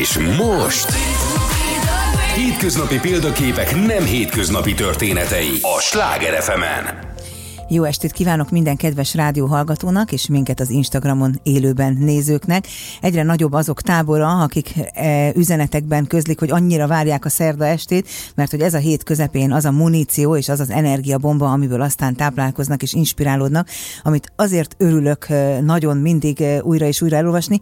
És most... Hétköznapi példaképek nem hétköznapi történetei a Sláger fm. Jó estét kívánok minden kedves rádióhallgatónak és minket az Instagramon élőben nézőknek. Egyre nagyobb azok tábora, akik e, üzenetekben közlik, hogy annyira várják a szerda estét, mert hogy ez a hét közepén az a muníció és az az energiabomba, amiből aztán táplálkoznak és inspirálódnak, amit azért örülök e, nagyon mindig e, újra és újra elolvasni,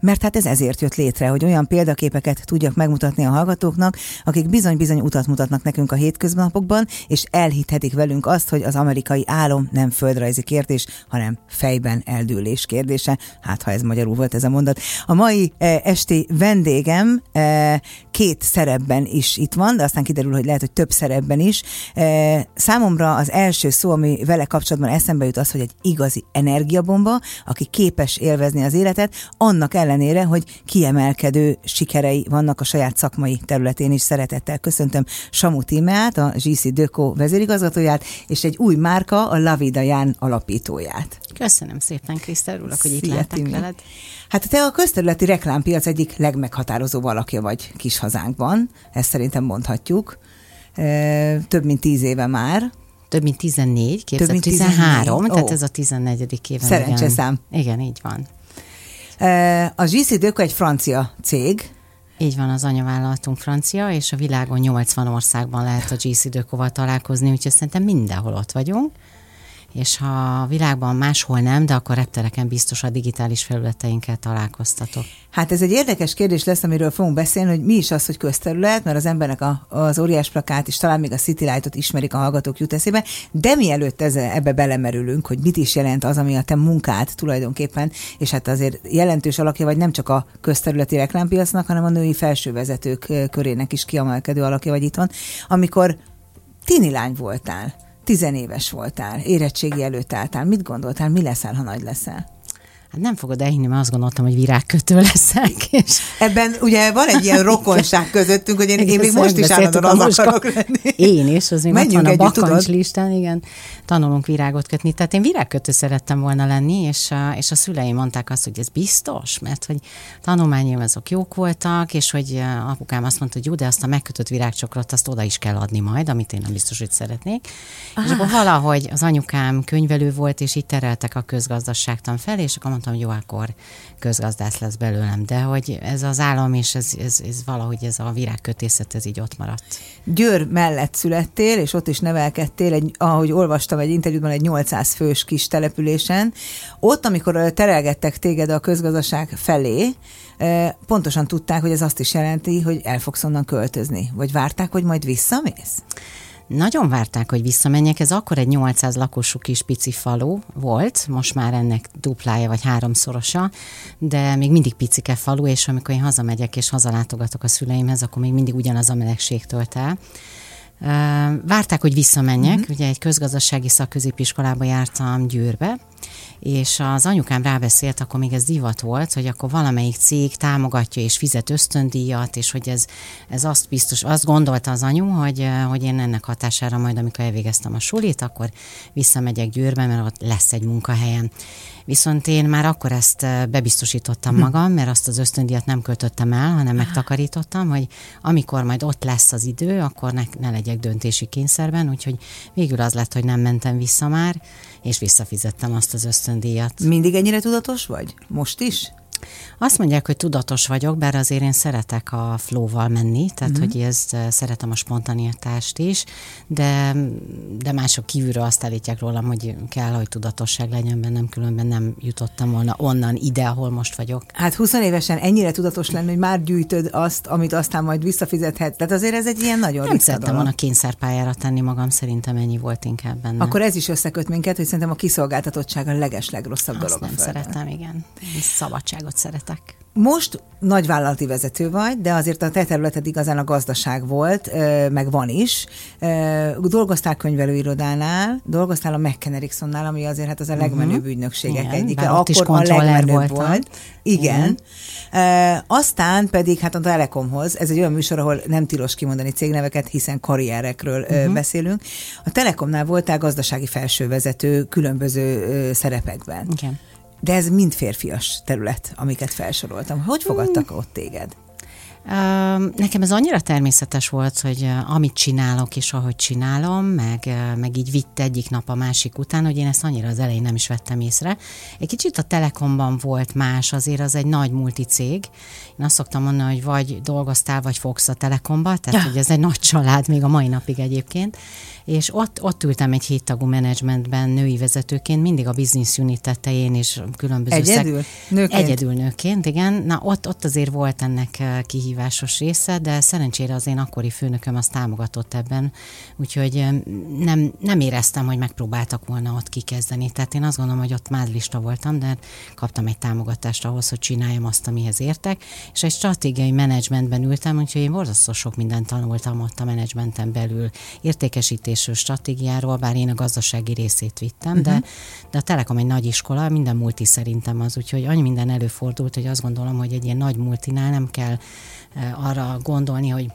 mert hát ez ezért jött létre, hogy olyan példaképeket tudjak megmutatni a hallgatóknak, akik bizony-bizony utat mutatnak nekünk a hétköznapokban, és elhithetik velünk azt, hogy az amerikai álom nem földrajzi kérdés, hanem fejben eldőlés kérdése. Hát, ha ez magyarul volt ez a mondat. A mai e, esti vendégem e, két szerepben is itt van, de aztán kiderül, hogy lehet, hogy több szerepben is. E, számomra az első szó, ami vele kapcsolatban eszembe jut az, hogy egy igazi energiabomba, aki képes élvezni az életet, annak el ellenére, hogy kiemelkedő sikerei vannak a saját szakmai területén is. Szeretettel köszöntöm Samu Tímeát, a GC Döko vezérigazgatóját, és egy új márka, a Lavida Ján alapítóját. Köszönöm szépen, Krisztel, örülök, hogy itt lehetek veled. Hát te a közterületi reklámpiac egyik legmeghatározóbb alakja vagy kis hazánkban, ezt szerintem mondhatjuk. Több mint tíz éve már, több mint 14, képzeld, Több mint 13, 14. tehát oh. ez a 14. éve. Szerencseszám. Igen, igen, így van. A GC Döko egy francia cég, így van, az anyavállalatunk francia, és a világon 80 országban lehet a GC Dökoval találkozni, úgyhogy szerintem mindenhol ott vagyunk és ha a világban máshol nem, de akkor reptereken biztos a digitális felületeinkkel találkoztatok. Hát ez egy érdekes kérdés lesz, amiről fogunk beszélni, hogy mi is az, hogy közterület, mert az embernek a, az óriás plakát, és talán még a City Light-ot ismerik a hallgatók jut eszébe, de mielőtt ez, ebbe belemerülünk, hogy mit is jelent az, ami a te munkád tulajdonképpen, és hát azért jelentős alakja vagy nem csak a közterületi reklámpiacnak, hanem a női felsővezetők körének is kiemelkedő alakja vagy itthon, amikor tini lány voltál Tizenéves voltál, érettségi előtt álltál. Mit gondoltál, mi leszel, ha nagy leszel? Hát nem fogod elhinni, mert azt gondoltam, hogy virágkötő leszek. És... Ebben ugye van egy ilyen rokonság közöttünk, hogy én, én még most is állandóan az akarok lenni. Én is, az még Menjünk van a bakancs listán, igen. Tanulunk virágot kötni. Tehát én virágkötő szerettem volna lenni, és a, és a szüleim mondták azt, hogy ez biztos, mert hogy tanulmányaim azok jók voltak, és hogy apukám azt mondta, hogy jó, de azt a megkötött virágcsokrot azt oda is kell adni majd, amit én nem biztos, hogy szeretnék. Ah. És akkor valahogy az anyukám könyvelő volt, és így tereltek a közgazdaságtan fel, és akkor mondtam, hogy jó, akkor közgazdász lesz belőlem, de hogy ez az állam és ez, ez, ez valahogy ez a virágkötészet, ez így ott maradt. Győr mellett születtél, és ott is nevelkedtél, egy, ahogy olvastam egy interjúban, egy 800 fős kis településen. Ott, amikor terelgettek téged a közgazdaság felé, pontosan tudták, hogy ez azt is jelenti, hogy el fogsz onnan költözni. Vagy várták, hogy majd visszamész? Nagyon várták, hogy visszamenjek. Ez akkor egy 800 lakosú kis pici falu volt, most már ennek duplája vagy háromszorosa, de még mindig picike falu, és amikor én hazamegyek és hazalátogatok a szüleimhez, akkor még mindig ugyanaz a melegség tölt el. Várták, hogy visszamenjek, uh-huh. ugye egy közgazdasági szakközépiskolába jártam Győrbe, és az anyukám rábeszélt, akkor még ez divat volt, hogy akkor valamelyik cég támogatja és fizet ösztöndíjat, és hogy ez, ez azt biztos, azt gondolta az anyu, hogy, hogy én ennek hatására majd, amikor elvégeztem a sulit, akkor visszamegyek Győrbe, mert ott lesz egy munkahelyem. Viszont én már akkor ezt bebiztosítottam hm. magam, mert azt az ösztöndíjat nem költöttem el, hanem megtakarítottam, hogy amikor majd ott lesz az idő, akkor ne, ne legyek döntési kényszerben, úgyhogy végül az lett, hogy nem mentem vissza már, és visszafizettem azt az ösztöndíjat. Mindig ennyire tudatos vagy? Most is? Azt mondják, hogy tudatos vagyok, bár azért én szeretek a flóval menni, tehát mm-hmm. hogy ez szeretem a spontanitást is, de, de mások kívülről azt állítják rólam, hogy kell, hogy tudatosság legyen bennem, különben nem jutottam volna onnan ide, ahol most vagyok. Hát 20 évesen ennyire tudatos lenni, hogy már gyűjtöd azt, amit aztán majd visszafizethet. Tehát azért ez egy ilyen nagyon Nem szerettem volna kényszerpályára tenni magam, szerintem ennyi volt inkább benne. Akkor ez is összeköt minket, hogy szerintem a kiszolgáltatottság a leges legrosszabb azt dolog. nem szeretem, igen. Szabadság világot szeretek. Most nagyvállalati vezető vagy, de azért a te területed igazán a gazdaság volt, meg van is. Dolgoztál könyvelőirodánál, dolgoztál a McKenna Ericksonnál, ami azért hát az a mhm. legmenőbb uh-huh. ügynökségek Igen, egyike. Akkor a legmenőbb voltam. volt. Igen. Uh-huh. Aztán pedig hát a Telekomhoz, ez egy olyan műsor, ahol nem tilos kimondani cégneveket, hiszen karrierekről uh-huh. beszélünk. A Telekomnál voltál gazdasági felsővezető különböző szerepekben. Igen De ez mind férfias terület, amiket felsoroltam. Hogy fogadtak ott téged? Nekem ez annyira természetes volt, hogy amit csinálok és ahogy csinálom, meg, meg így vitt egyik nap a másik után, hogy én ezt annyira az elején nem is vettem észre. Egy kicsit a Telekomban volt más, azért az egy nagy multicég. Én azt szoktam mondani, hogy vagy dolgoztál, vagy fogsz a Telekomba, tehát ja. hogy ez egy nagy család még a mai napig egyébként és ott, ott ültem egy héttagú menedzsmentben női vezetőként, mindig a business unit tetején és különböző Egyedül? Szek... Nőként? Egyedül nőként, igen. Na ott, ott azért volt ennek eh, kihívásos része, de szerencsére az én akkori főnököm azt támogatott ebben, úgyhogy eh, nem, nem éreztem, hogy megpróbáltak volna ott kikezdeni. Tehát én azt gondolom, hogy ott már lista voltam, de kaptam egy támogatást ahhoz, hogy csináljam azt, amihez értek, és egy stratégiai menedzsmentben ültem, úgyhogy én borzasztó sok mindent tanultam ott a menedzsmenten belül, értékesítés fejlesztésről, stratégiáról, bár én a gazdasági részét vittem, uh-huh. de, mhm. de a Telekom egy nagy iskola, minden multi szerintem az, úgyhogy annyi minden előfordult, hogy azt gondolom, hogy egy ilyen nagy multinál nem kell eh, arra gondolni, hogy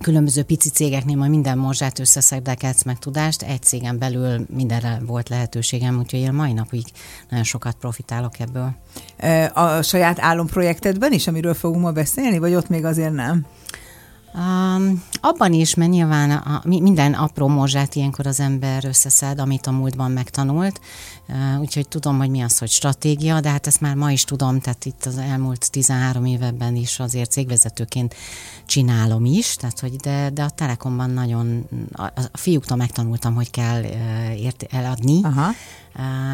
különböző pici cégeknél majd minden morzsát összeszedeketsz meg tudást, egy cégen belül mindenre volt lehetőségem, úgyhogy én mai napig nagyon sokat profitálok ebből. Eh, a saját álomprojektedben is, amiről fogunk ma beszélni, vagy ott még azért nem? Um, abban is, mert nyilván a, minden apró morzsát ilyenkor az ember összeszed, amit a múltban megtanult, uh, úgyhogy tudom, hogy mi az, hogy stratégia, de hát ezt már ma is tudom, tehát itt az elmúlt 13 évben is azért cégvezetőként csinálom is, tehát hogy de, de a Telekomban nagyon, a, a fiúktól megtanultam, hogy kell uh, ért, eladni, Aha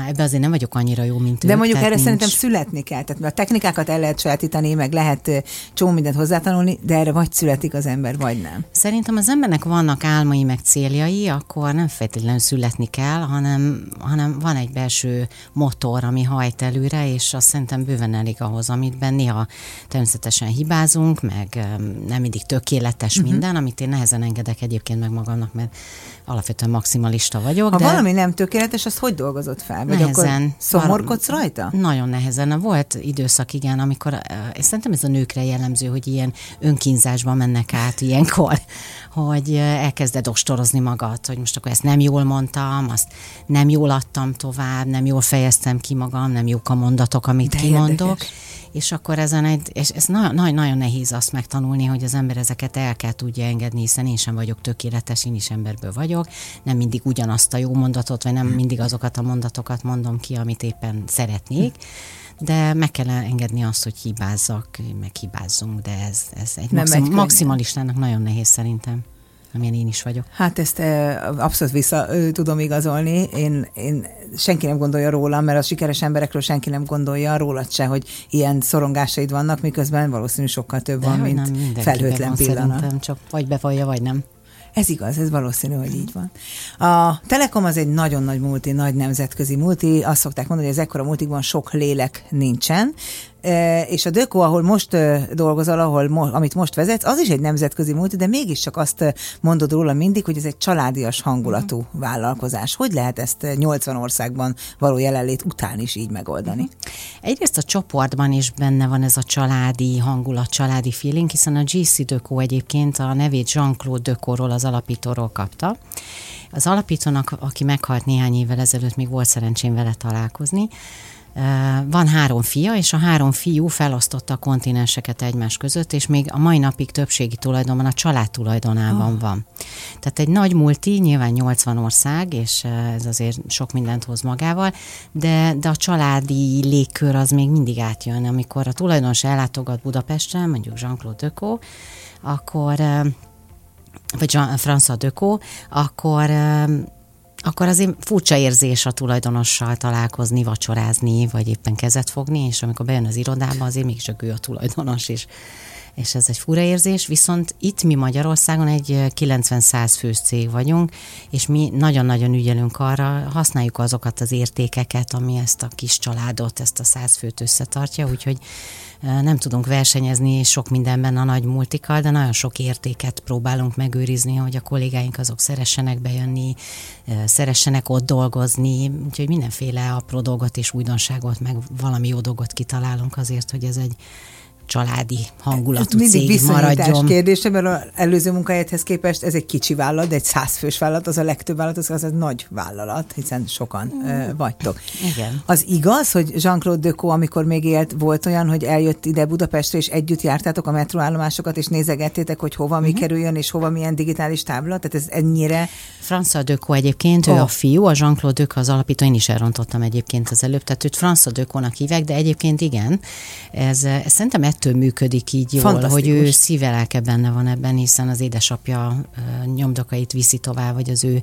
Ebben azért nem vagyok annyira jó, mint De ők, mondjuk erre nincs... szerintem születni kell. Tehát a technikákat el lehet sajátítani, meg lehet csomó mindent hozzátanulni, de erre vagy születik az ember, vagy nem. Szerintem az embernek vannak álmai, meg céljai, akkor nem feltétlenül születni kell, hanem, hanem van egy belső motor, ami hajt előre, és azt szerintem bőven elég ahhoz, amit néha természetesen hibázunk, meg nem mindig tökéletes uh-huh. minden, amit én nehezen engedek egyébként meg magamnak, mert alapvetően maximalista vagyok. Ha de... valami nem tökéletes, azt hogy dolgozott fel? Vagy nehezen. akkor szomorkodsz rajta? Nagyon nehezen. Volt időszak, igen, amikor, és szerintem ez a nőkre jellemző, hogy ilyen önkínzásba mennek át ilyenkor, hogy elkezded ostorozni magad, hogy most akkor ezt nem jól mondtam, azt nem jól adtam tovább, nem jól fejeztem ki magam, nem jók a mondatok, amit De kimondok. Érdekes és akkor ezen egy, és ez nagyon, nagyon nehéz azt megtanulni, hogy az ember ezeket el kell tudja engedni, hiszen én sem vagyok tökéletes, én is emberből vagyok, nem mindig ugyanazt a jó mondatot, vagy nem mindig azokat a mondatokat mondom ki, amit éppen szeretnék, de meg kell engedni azt, hogy hibázzak, meg hibázzunk, de ez, ez egy maxim, maximalistának nagyon nehéz szerintem amilyen én is vagyok. Hát ezt abszolút vissza tudom igazolni. Én, én senki nem gondolja rólam, mert a sikeres emberekről senki nem gondolja rólad se, hogy ilyen szorongásaid vannak, miközben valószínű sokkal több De van, mint nem, felhőtlen pillanat. Szerintem csak vagy bevallja, vagy nem. Ez igaz, ez valószínű, hogy így van. A Telekom az egy nagyon nagy multi, nagy nemzetközi multi. Azt szokták mondani, hogy az ekkora multikban sok lélek nincsen. És a Döko, ahol most dolgozol, ahol, amit most vezetsz, az is egy nemzetközi multi, de mégiscsak azt mondod róla mindig, hogy ez egy családias hangulatú uh-huh. vállalkozás. Hogy lehet ezt 80 országban való jelenlét után is így megoldani? Uh-huh. Egyrészt a csoportban is benne van ez a családi hangulat, családi feeling, hiszen a GC Döko egyébként a nevét Jean-Claude Dökoról, az alapítóról kapta. Az alapítónak, aki meghalt néhány évvel ezelőtt, még volt szerencsém vele találkozni, van három fia, és a három fiú felosztotta a kontinenseket egymás között, és még a mai napig többségi tulajdonban a család tulajdonában oh. van. Tehát egy nagy multi, nyilván 80 ország, és ez azért sok mindent hoz magával, de, de a családi légkör az még mindig átjön. Amikor a tulajdonos ellátogat Budapesten, mondjuk Jean-Claude Decaux, akkor vagy Jean, François Decaux, akkor akkor azért furcsa érzés a tulajdonossal találkozni, vacsorázni, vagy éppen kezet fogni, és amikor bejön az irodába, azért mégiscsak ő a tulajdonos is. És ez egy fura érzés, viszont itt mi Magyarországon egy 90-100 fős cég vagyunk, és mi nagyon-nagyon ügyelünk arra, használjuk azokat az értékeket, ami ezt a kis családot, ezt a 100 főt összetartja, úgyhogy nem tudunk versenyezni sok mindenben a nagy multikkal, de nagyon sok értéket próbálunk megőrizni, hogy a kollégáink azok szeressenek bejönni, szeressenek ott dolgozni, úgyhogy mindenféle apró dolgot és újdonságot, meg valami jó dolgot kitalálunk azért, hogy ez egy családi hangulatú Mindig cég maradjon. kérdése, mert az előző munkahelyethez képest ez egy kicsi vállalat, de egy százfős vállalat, az a legtöbb vállalat, az, az egy nagy vállalat, hiszen sokan mm. vagytok. Igen. Az igaz, hogy Jean-Claude Decaux, amikor még élt, volt olyan, hogy eljött ide Budapestre, és együtt jártátok a metróállomásokat, és nézegettétek, hogy hova mi kerüljön, és hova milyen digitális tábla? Tehát ez ennyire... François Decaux egyébként, ő Oh. a fiú, a Jean-Claude Decaux az alapító, én is elrontottam egyébként az előbb, tehát őt François Decaux-nak hívják, de egyébként igen, ez, ez szerintem ettől működik így jól, hogy ő szívelelke benne van ebben, hiszen az édesapja nyomdokait viszi tovább, vagy az ő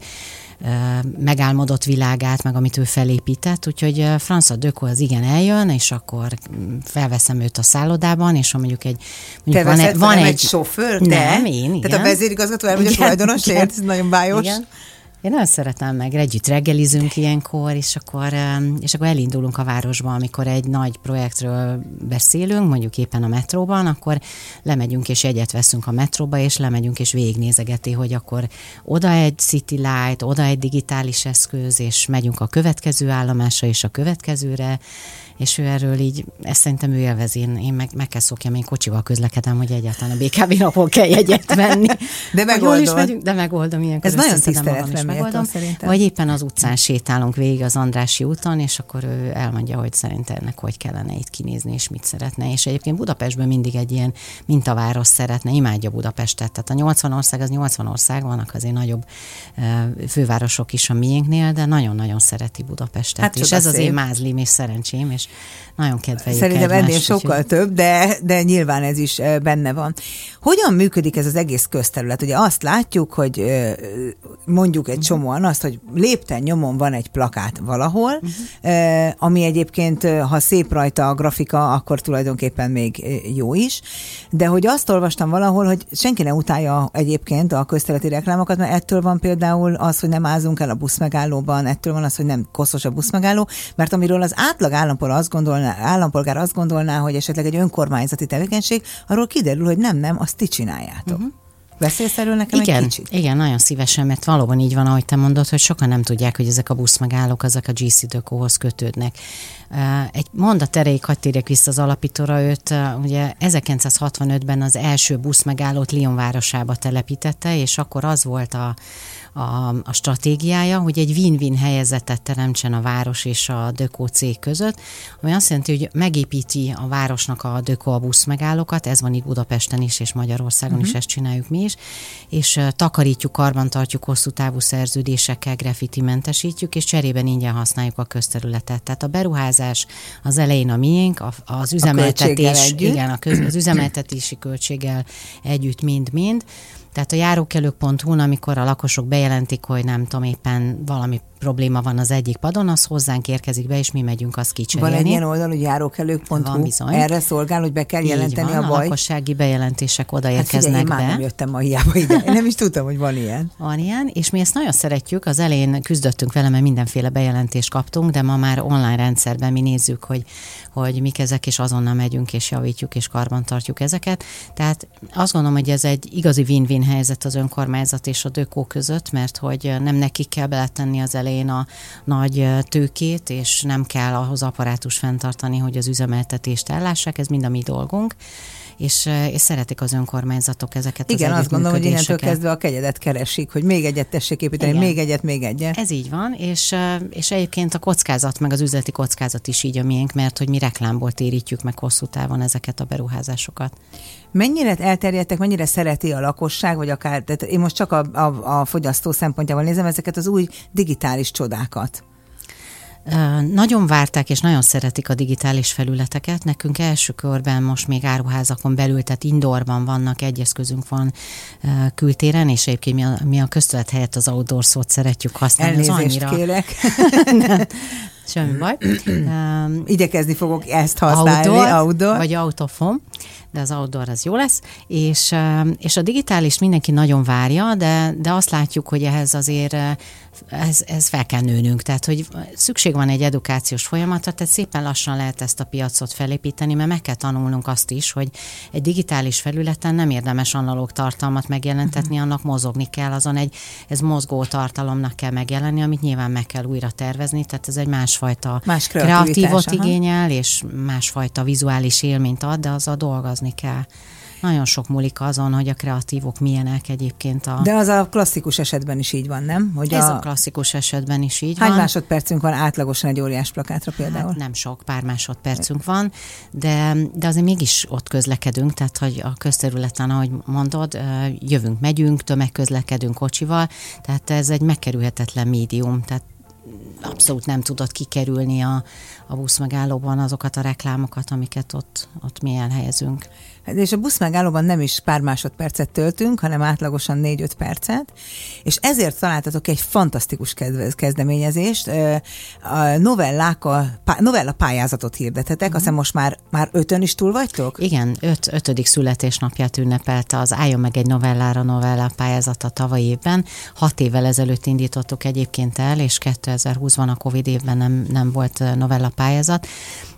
megálmodott világát, meg amit ő felépített, úgyhogy François Decaux az igen eljön, és akkor mm, felveszem őt a szállodában, és ha mondjuk egy Te mondjuk van, egy, van egy, egy sofőr? Nem, te? én, igen. Tehát a vezérigazgató elmegy a tulajdonosért? Ez nagyon bájos. Igen. Én nagyon szeretem meg, együtt reggelizünk ilyenkor, és akkor, és akkor elindulunk a városba, amikor egy nagy projektről beszélünk, mondjuk éppen a metróban, akkor lemegyünk és jegyet veszünk a metróba, és lemegyünk és végignézegeti, hogy akkor oda egy City Light, oda egy digitális eszköz, és megyünk a következő állomásra és a következőre, és ő erről így, ezt szerintem ő élvezi, én, én meg, meg kell szokjam, én kocsival közlekedem, hogy egyáltalán a BKV napon kell jegyet venni. De is megyünk, de megoldom ilyenkor. Ez nagyon összeszedem megoldom. szerintem. Vagy éppen az utcán sétálunk végig az Andrási úton, és akkor ő elmondja, hogy szerint ennek hogy kellene itt kinézni, és mit szeretne. És egyébként Budapestben mindig egy ilyen mintaváros szeretne, imádja Budapestet. Tehát a 80 ország, az 80 ország, vannak azért nagyobb fővárosok is a miénknél, de nagyon-nagyon szereti Budapestet. Hát és ez az szép. én mázlim és szerencsém, és nagyon kedveljük Szerintem egymást, ennél sokkal úgyhogy- több, de, de nyilván ez is benne van. Hogyan működik ez az egész közterület? Ugye azt látjuk, hogy mondjuk Mhm. Egy csomóan azt, hogy lépten nyomon van egy plakát valahol, ö, ami egyébként, ö, ha szép rajta a grafika, akkor tulajdonképpen még ö, jó is. De hogy azt olvastam valahol, hogy senki ne utálja egyébként a közterületi reklámokat, mert ettől van például az, hogy nem ázunk el a buszmegállóban, ettől van az, hogy nem koszos a buszmegálló, mert amiről az átlag állampolgár azt gondolná, állampolgár azt gondolná, hogy esetleg egy önkormányzati tevékenység, arról kiderül, hogy nem, nem, azt ti csináljátok. Uh-huh. Beszélsz erről nekem Igen, egy kicsit? igen, nagyon szívesen, mert valóban így van, ahogy te mondod, hogy sokan nem tudják, hogy ezek a buszmegállók, ezek a GC Dökóhoz kötődnek. Egy mondat erejéig hadd térjek vissza az alapítóra, őt ugye 1965-ben az első buszmegállót Lyon városába telepítette, és akkor az volt a, a, a stratégiája, hogy egy win-win helyezetet teremtsen a város és a Dökó cég között, ami azt jelenti, hogy megépíti a városnak a Dökó a buszmegállókat, ez van itt Budapesten is, és Magyarországon uh-huh. is ezt csináljuk mi is, és takarítjuk, karbantartjuk hosszú távú szerződésekkel, graffiti mentesítjük, és cserében ingyen használjuk a közterületet. Tehát a beruházás az elején a miénk, a, az üzemeltetés, együtt. igen, a köz, az üzemeltetési költséggel együtt mind-mind. Tehát a járókelők.hu-n, amikor a lakosok bejelentik, hogy nem tudom, éppen valami probléma van az egyik padon, az hozzánk érkezik be, és mi megyünk azt kicserélni. Van egy ilyen oldal, hogy járókelők.hu, erre szolgál, hogy be kell jelenteni Így van, a baj. lakossági bejelentések oda Hát figyelj, érkeznek már be. nem jöttem ma hiába ide. Én nem is tudtam, hogy van ilyen. Van ilyen, és mi ezt nagyon szeretjük. Az elején küzdöttünk vele, mert mindenféle bejelentést kaptunk, de ma már online rendszerben mi nézzük, hogy, hogy mik ezek, és azonnal megyünk, és javítjuk, és karbantartjuk ezeket. Tehát azt gondolom, hogy ez egy igazi win-win helyzet az önkormányzat és a dökó között, mert hogy nem nekik kell beletenni az elején a nagy tőkét, és nem kell ahhoz apparátus fenntartani, hogy az üzemeltetést ellássák, ez mind a mi dolgunk és, és szeretik az önkormányzatok ezeket Igen, az azt gondolom, hogy innentől kezdve a kegyedet keresik, hogy még egyet tessék építeni, Igen. még egyet, még egyet. Ez így van, és, és egyébként a kockázat, meg az üzleti kockázat is így a miénk, mert hogy mi reklámból térítjük meg hosszú távon ezeket a beruházásokat. Mennyire elterjedtek, mennyire szereti a lakosság, vagy akár, tehát én most csak a, a, a fogyasztó szempontjából nézem ezeket az új digitális csodákat. Nagyon várták és nagyon szeretik a digitális felületeket. Nekünk első körben most még áruházakon belül, tehát indoorban vannak, egy eszközünk van kültéren, és egyébként mi a, mi a köztudat helyett az outdoor szót szeretjük használni. Az Elnézést annyira, kérek. Semmi baj. Ö, Igyekezni fogok ezt használni, outdoor, outdoor. vagy out of home. de az outdoor az jó lesz, és, és a digitális mindenki nagyon várja, de, de azt látjuk, hogy ehhez azért ez, ez fel kell nőnünk, tehát hogy szükség van egy edukációs folyamatra, tehát szépen lassan lehet ezt a piacot felépíteni, mert meg kell tanulnunk azt is, hogy egy digitális felületen nem érdemes analóg tartalmat megjelentetni, uh-huh. annak mozogni kell, azon egy ez mozgó tartalomnak kell megjelenni, amit nyilván meg kell újra tervezni, tehát ez egy másfajta Más kreatívot aha. igényel, és másfajta vizuális élményt ad, de azzal dolgozni kell. Nagyon sok múlik azon, hogy a kreatívok milyenek egyébként a... De az a klasszikus esetben is így van, nem? Hogy Ez a, a klasszikus esetben is így Hány van. másodpercünk van átlagosan egy óriás plakátra például? Hát nem sok, pár másodpercünk van, de, de azért mégis ott közlekedünk, tehát hogy a közterületen, ahogy mondod, jövünk, megyünk, tömegközlekedünk kocsival, tehát ez egy megkerülhetetlen médium, tehát abszolút nem tudod kikerülni a, a buszmegállóban azokat a reklámokat, amiket ott, ott mi elhelyezünk. És a buszmegállóban nem is pár másodpercet töltünk, hanem átlagosan 4-5 percet, és ezért találtatok egy fantasztikus kezdeményezést. A novellákkal, novella pályázatot hirdetetek, uh-huh. aztán most már, már ötön is túl vagytok? Igen, öt, ötödik születésnapját ünnepelte az Álljon meg egy novellára novella pályázata tavaly évben. Hat évvel ezelőtt indítottuk egyébként el, és 2020-ban a Covid évben nem, nem volt novella pályázat,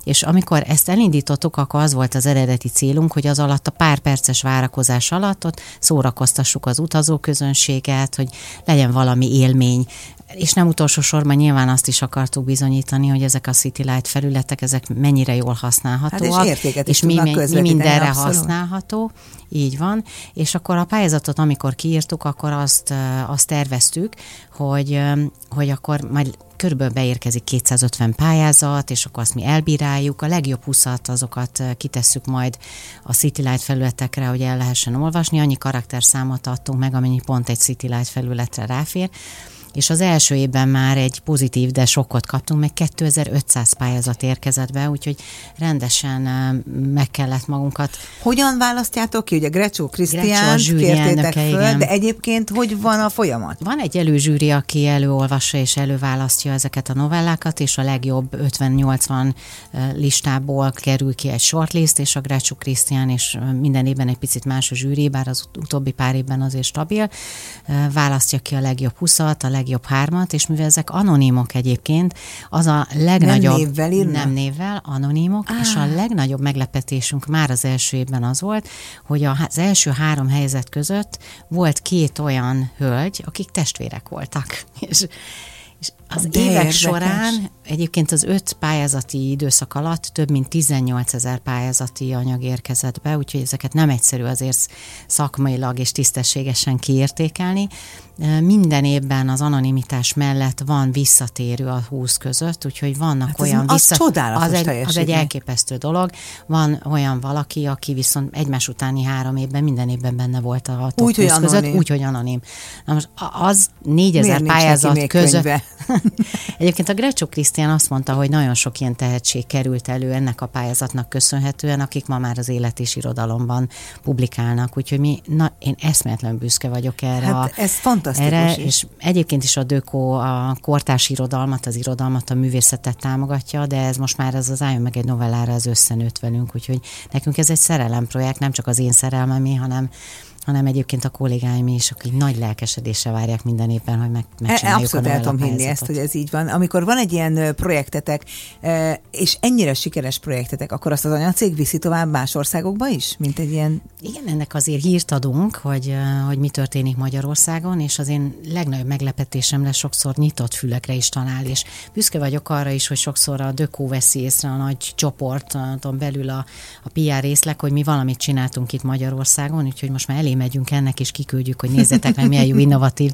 és amikor ezt elindítottuk, akkor az volt az eredeti célunk, hogy az alatt a pár perces várakozás alatt ott szórakoztassuk az utazóközönséget, hogy legyen valami élmény, és nem utolsó sorban nyilván azt is akartuk bizonyítani, hogy ezek a City Light felületek, ezek mennyire jól használhatóak. Hát és és mi, mi mindenre abszolút. használható. Így van. És akkor a pályázatot, amikor kiírtuk, akkor azt, azt terveztük, hogy, hogy akkor majd körülbelül beérkezik 250 pályázat, és akkor azt mi elbíráljuk. A legjobb 20 azokat kitesszük majd a City Light felületekre, hogy el lehessen olvasni. Annyi karakterszámot adtunk meg, amennyi pont egy City Light felületre ráfér és az első évben már egy pozitív, de sokkot kaptunk, meg 2500 pályázat érkezett be, úgyhogy rendesen meg kellett magunkat. Hogyan választjátok ki? Ugye Grecsó Krisztián kértétek föl, igen. de egyébként hogy van a folyamat? Van egy előzsűri, aki előolvassa és előválasztja ezeket a novellákat, és a legjobb 50-80 listából kerül ki egy shortlist, és a Grecsó Krisztián, és minden évben egy picit más a zsűri, bár az utóbbi pár évben azért stabil, választja ki a legjobb 20 a legjobb legjobb hármat, és mivel ezek anonimok egyébként, az a legnagyobb... Nem névvel írnak? Nem névvel, anonimok, ah. és a legnagyobb meglepetésünk már az első évben az volt, hogy az első három helyzet között volt két olyan hölgy, akik testvérek voltak. És és az De évek érdekes. során egyébként az öt pályázati időszak alatt több mint 18 ezer pályázati anyag érkezett be, úgyhogy ezeket nem egyszerű azért szakmailag és tisztességesen kiértékelni. Minden évben az anonimitás mellett van visszatérő a 20 között, úgyhogy vannak hát olyan az, vissza... Az, az, egy, az egy elképesztő dolog. Van olyan valaki, aki viszont egymás utáni három évben minden évben benne volt a top úgy, 20 között, úgyhogy anonim. Na most az 4000 pályázat között. Egyébként a Grecsó Krisztián azt mondta, hogy nagyon sok ilyen tehetség került elő ennek a pályázatnak köszönhetően, akik ma már az élet és irodalomban publikálnak. Úgyhogy mi, na, én eszméletlen büszke vagyok erre. Hát a, ez fantasztikus erre, is. És egyébként is a Döko a kortárs irodalmat, az irodalmat, a művészetet támogatja, de ez most már ez az álljon meg egy novellára az összenőtt velünk, úgyhogy nekünk ez egy szerelemprojekt, nem csak az én szerelmemé, hanem hanem egyébként a kollégáim is, akik nagy lelkesedéssel várják minden évben, hogy meg, e, megcsináljuk Abszolút el tudom hinni ezt, hogy ez így van. Amikor van egy ilyen projektetek, és ennyire sikeres projektetek, akkor azt az anyacég viszi tovább más országokba is, mint egy ilyen... Igen, ennek azért hírt adunk, hogy, hogy mi történik Magyarországon, és az én legnagyobb meglepetésem lesz sokszor nyitott fülekre is talál, és büszke vagyok arra is, hogy sokszor a Dökó veszi észre a nagy csoporton belül a, a PR részleg, hogy mi valamit csináltunk itt Magyarországon, úgyhogy most már elég elé megyünk ennek, és kiküldjük, hogy nézzetek meg, milyen jó innovatív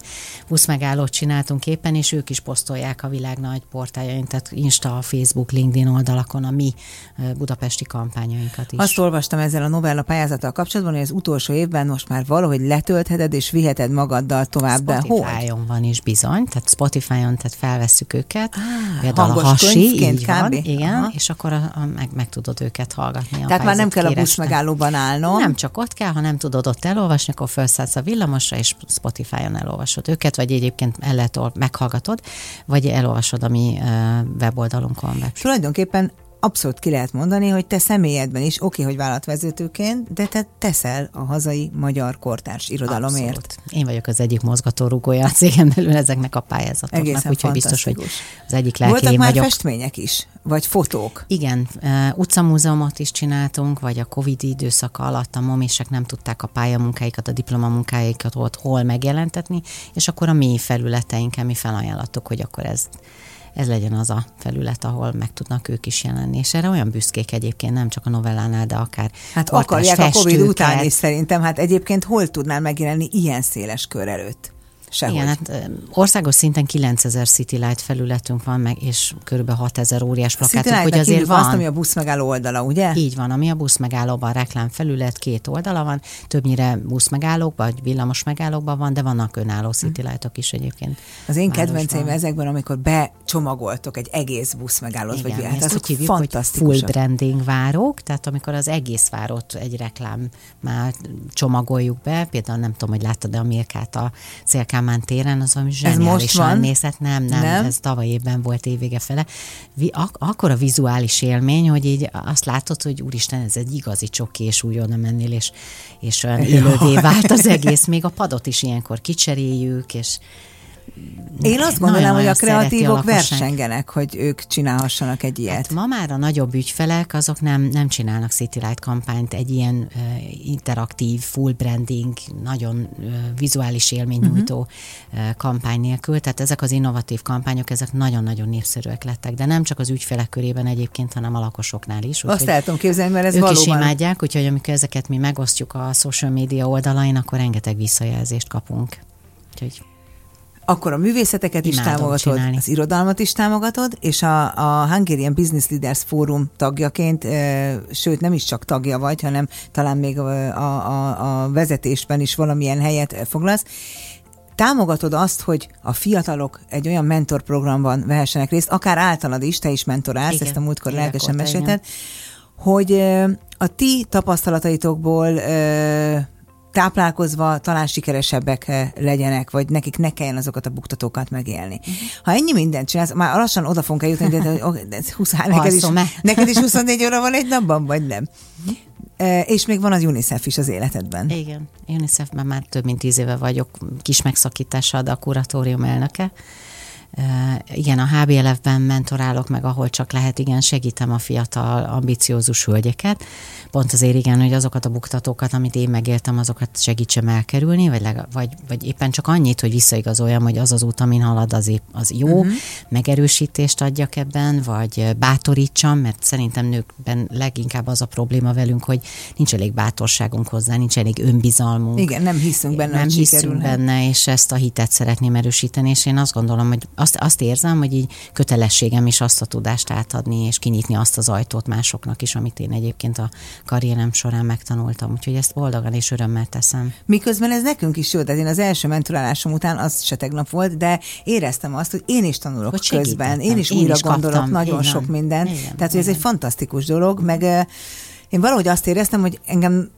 buszmegállót csináltunk éppen, és ők is posztolják a világ nagy portáljain, tehát Insta, Facebook, LinkedIn oldalakon a mi budapesti kampányainkat is. Azt olvastam ezzel a novella pályázattal kapcsolatban, hogy az utolsó évben most már valahogy letöltheted és viheted magaddal tovább, Spotify-on van is bizony, tehát Spotify-on, tehát felvesszük őket, ah, például a hasi, így van, igen, Aha. és akkor a, a, meg, meg tudod őket hallgatni. Tehát már nem kell a buszmegállóban állnom. Nem csak ott kell, hanem tudod ott elolvasni, elolvasni, akkor felszállsz a villamosra, és Spotify-on elolvasod őket, vagy egyébként el lehet, meghallgatod, vagy elolvasod a mi weboldalunkon. Tulajdonképpen abszolút ki lehet mondani, hogy te személyedben is, oké, hogy vállalatvezetőként, de te teszel a hazai magyar kortárs irodalomért. Abszolút. Én vagyok az egyik mozgatórugója a cégen belül ezeknek a pályázatoknak, úgyhogy biztos, hogy az egyik lelki Voltak már vagyok. festmények is? Vagy fotók? Igen, uh, utcamúzeumot is csináltunk, vagy a Covid időszaka alatt a momések nem tudták a pályamunkáikat, a diplomamunkáikat ott hol megjelentetni, és akkor a mi felületeinken mi felajánlottuk, hogy akkor ez ez legyen az a felület, ahol meg tudnak ők is jelenni. És erre olyan büszkék egyébként, nem csak a novellánál, de akár Hát akarják a Covid után is szerintem. Hát egyébként hol tudnál megjelenni ilyen széles kör előtt? Sehogy. Igen, hát országos szinten 9000 City Light felületünk van, meg, és kb. 6000 óriás plakátunk, hogy azért van. Azt, ami a buszmegálló oldala, ugye? Így van, ami a buszmegállóban reklám felület, két oldala van, többnyire buszmegállókban, vagy villamos megállókban van, de vannak önálló City Lightok is egyébként. Az én kedvenceim ezekben, amikor becsomagoltok egy egész buszmegállót, vagy hát úgy hívjuk, hogy full branding várók, tehát amikor az egész várót egy reklám már csomagoljuk be, például nem tudom, hogy láttad, de a Mirkát a Szélkán Kálmán téren, az valami zseniálisan nézett. Nem, nem, nem, ez tavaly évben volt évvége fele. Vi, ak- akkor a vizuális élmény, hogy így azt látod, hogy úristen, ez egy igazi csoki, és úgy oda mennél, és, és olyan élővé vált az egész. Még a padot is ilyenkor kicseréljük, és én azt gondolom, hogy a kreatívok a versengenek, hogy ők csinálhassanak egy ilyet. Hát ma már a nagyobb ügyfelek, azok nem, nem csinálnak City Light kampányt egy ilyen uh, interaktív, full branding, nagyon uh, vizuális élménynyújtó uh-huh. uh, kampány nélkül. Tehát ezek az innovatív kampányok, ezek nagyon-nagyon népszerűek lettek. De nem csak az ügyfelek körében egyébként, hanem a lakosoknál is. Úgy, Azt el tudom képzelni, mert ez ők valóban... is imádják, úgyhogy amikor ezeket mi megosztjuk a social media oldalain, akkor rengeteg visszajelzést kapunk. Úgyhogy akkor a művészeteket Imádom is támogatod, csinálni. az irodalmat is támogatod, és a, a Hungarian Business Leaders Forum tagjaként, e, sőt nem is csak tagja vagy, hanem talán még a, a, a vezetésben is valamilyen helyet foglalsz. Támogatod azt, hogy a fiatalok egy olyan mentorprogramban vehessenek részt, akár általad is, te is mentorálsz, igen, ezt a múltkor lelkesen mesélted, hogy a ti tapasztalataitokból táplálkozva talán sikeresebbek eh, legyenek, vagy nekik ne kelljen azokat a buktatókat megélni. Ha ennyi mindent csinálsz, már lassan oda fogunk eljutni, de, de 20, neked, is, neked is 24 óra van egy napban, vagy nem? Uh-huh. És még van az UNICEF is az életedben. Igen, UNICEF-ben már több mint tíz éve vagyok kis megszakítással, de a kuratórium elnöke igen, a HBLF-ben mentorálok meg, ahol csak lehet, igen, segítem a fiatal, ambiciózus hölgyeket. Pont azért igen, hogy azokat a buktatókat, amit én megéltem, azokat segítsem elkerülni, vagy, legalább, vagy, vagy éppen csak annyit, hogy visszaigazoljam, hogy az az út, amin halad, az, épp, az jó, uh-huh. megerősítést adjak ebben, vagy bátorítsam, mert szerintem nőkben leginkább az a probléma velünk, hogy nincs elég bátorságunk hozzá, nincs elég önbizalmunk. Igen, nem hiszünk benne, Nem hiszünk benne, és ezt a hitet szeretném erősíteni, és én azt gondolom, hogy azt, azt érzem, hogy így kötelességem is azt a tudást átadni, és kinyitni azt az ajtót másoknak is, amit én egyébként a karrierem során megtanultam. Úgyhogy ezt boldogan és örömmel teszem. Miközben ez nekünk is jó, de én az első mentorálásom után az se tegnap volt, de éreztem azt, hogy én is tanulok hogy közben. Én is én újra is gondolok kaptam. nagyon Igen. sok mindent. Igen. Tehát, hogy ez egy fantasztikus dolog, meg én valahogy azt éreztem, hogy engem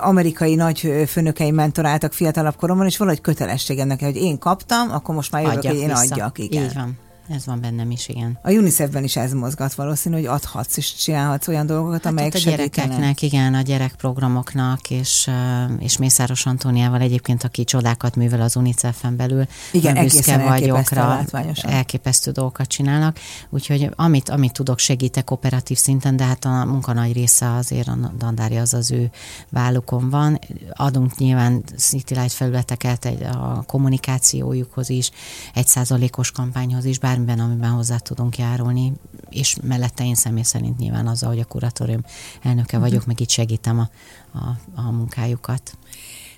amerikai nagy főnökei mentoráltak fiatalabb koromban, és valahogy kötelességem hogy én kaptam, akkor most már jövök, hogy én vissza. adjak. Igen. Így van. Ez van bennem is, igen. A UNICEF-ben is ez mozgat valószínű, hogy adhatsz és csinálhatsz olyan dolgokat, hát amelyek a gyerekeknek, igen, a gyerekprogramoknak, és, és Mészáros Antóniával egyébként, aki csodákat művel az UNICEF-en belül. Igen, egészen vagyok rá, elképesztő dolgokat csinálnak. Úgyhogy amit, amit tudok, segítek operatív szinten, de hát a munka nagy része azért a Dandári az az ő vállukon van. Adunk nyilván City Light felületeket egy, a kommunikációjukhoz is, egy százalékos kampányhoz is, bár bármiben, amiben hozzá tudunk járulni, és mellette én személy szerint nyilván azzal, hogy a kuratórium elnöke vagyok, uh-huh. meg itt segítem a, a, a munkájukat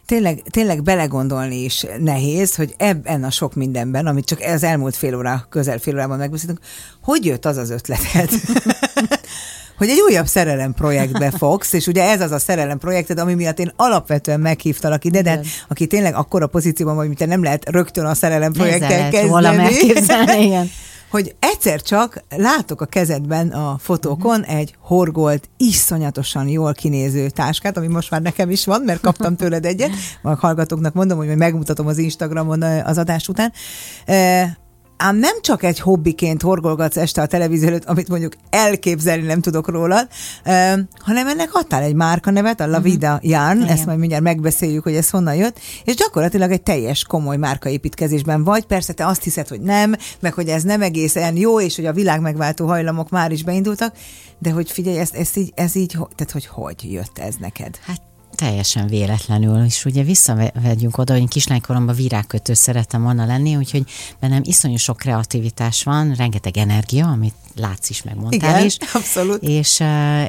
tényleg, tényleg belegondolni is nehéz, hogy ebben a sok mindenben, amit csak az elmúlt fél óra, közel fél órában megbeszéltünk, hogy jött az az ötleted? hogy egy újabb szerelem projektbe fogsz, és ugye ez az a szerelem projekted, ami miatt én alapvetően meghívtalak ide, de aki tényleg akkora pozícióban vagy, mint te nem lehet rögtön a szerelem projekttel kezdeni. hogy egyszer csak látok a kezedben a fotókon uh-huh. egy horgolt, iszonyatosan jól kinéző táskát, ami most már nekem is van, mert kaptam tőled egyet, a hallgatóknak mondom, hogy megmutatom az Instagramon az adás után ám nem csak egy hobbiként horgolgatsz este a televízió előtt, amit mondjuk elképzelni nem tudok rólad, hanem ennek adtál egy márkanevet, a La Vida uh-huh. Yarn, ezt majd mindjárt megbeszéljük, hogy ez honnan jött, és gyakorlatilag egy teljes komoly márkaépítkezésben vagy. Persze te azt hiszed, hogy nem, meg hogy ez nem egészen jó, és hogy a világ megváltó hajlamok már is beindultak, de hogy figyelj, ez, ez, így, ez így, tehát hogy hogy jött ez neked? Hát teljesen véletlenül, és ugye visszavegyünk oda, hogy én kislánykoromban virágkötő szerettem volna lenni, úgyhogy bennem iszonyú sok kreativitás van, rengeteg energia, amit látsz is, megmondtál Igen, is. abszolút. És,